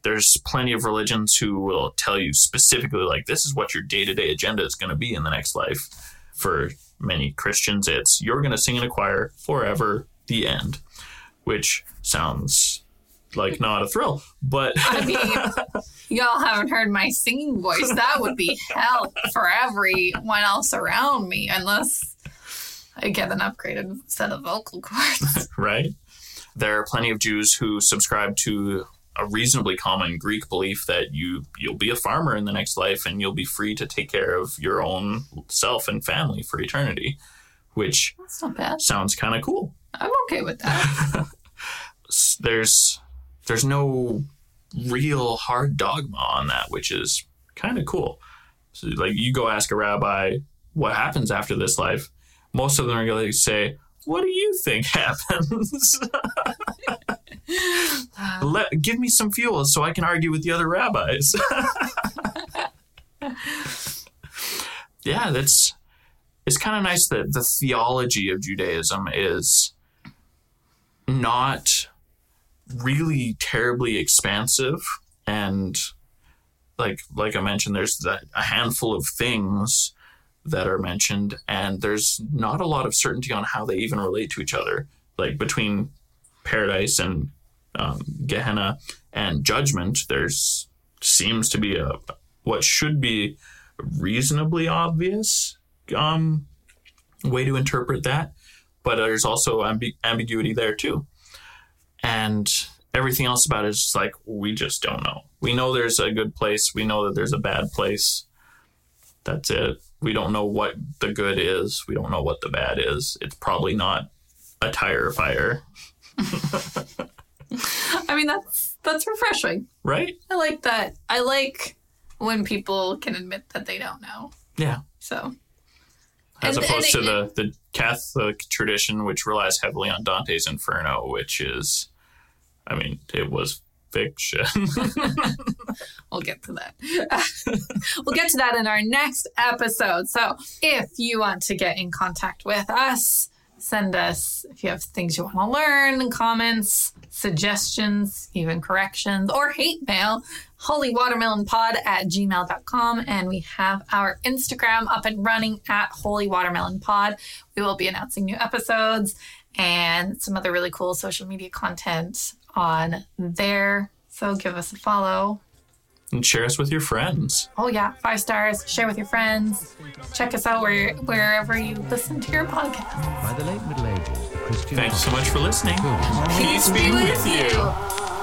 there's plenty of religions who will tell you specifically like this is what your day-to-day agenda is going to be in the next life for many christians it's you're going to sing in a choir forever the end which sounds like not a thrill but I mean, y'all haven't heard my singing voice. That would be hell for everyone else around me, unless I get an upgraded set of vocal cords. right there are plenty of jews who subscribe to a reasonably common greek belief that you you'll be a farmer in the next life and you'll be free to take care of your own self and family for eternity which That's not bad. sounds kind of cool I'm okay with that. there's there's no real hard dogma on that, which is kind of cool. So, like you go ask a rabbi what happens after this life, most of them are going to say, "What do you think happens?" Let give me some fuel so I can argue with the other rabbis. yeah, that's it's kind of nice that the theology of Judaism is not really terribly expansive. And like like I mentioned there's that, a handful of things that are mentioned and there's not a lot of certainty on how they even relate to each other. Like between paradise and um, Gehenna and judgment there's seems to be a what should be reasonably obvious um, way to interpret that, but there's also ambi- ambiguity there too. And everything else about it is just like we just don't know. We know there's a good place. We know that there's a bad place. That's it. We don't know what the good is. We don't know what the bad is. It's probably not a tire fire, I mean, that's that's refreshing. right? I like that. I like when people can admit that they don't know. Yeah. So As And- and opposed to it- the, the Catholic tradition, which relies heavily on Dante's Inferno, which is, I mean, it was fiction. we'll get to that. we'll get to that in our next episode. So if you want to get in contact with us, send us if you have things you want to learn, comments, suggestions, even corrections, or hate mail, holywatermelonpod at gmail.com. And we have our Instagram up and running at holywatermelonpod. We will be announcing new episodes and some other really cool social media content on there. So give us a follow. And share us with your friends. Oh yeah, five stars. Share with your friends. Check us out where, wherever you listen to your podcast. By the late Middle Ages, the Christian Thanks so much for listening. Good. Peace be with you.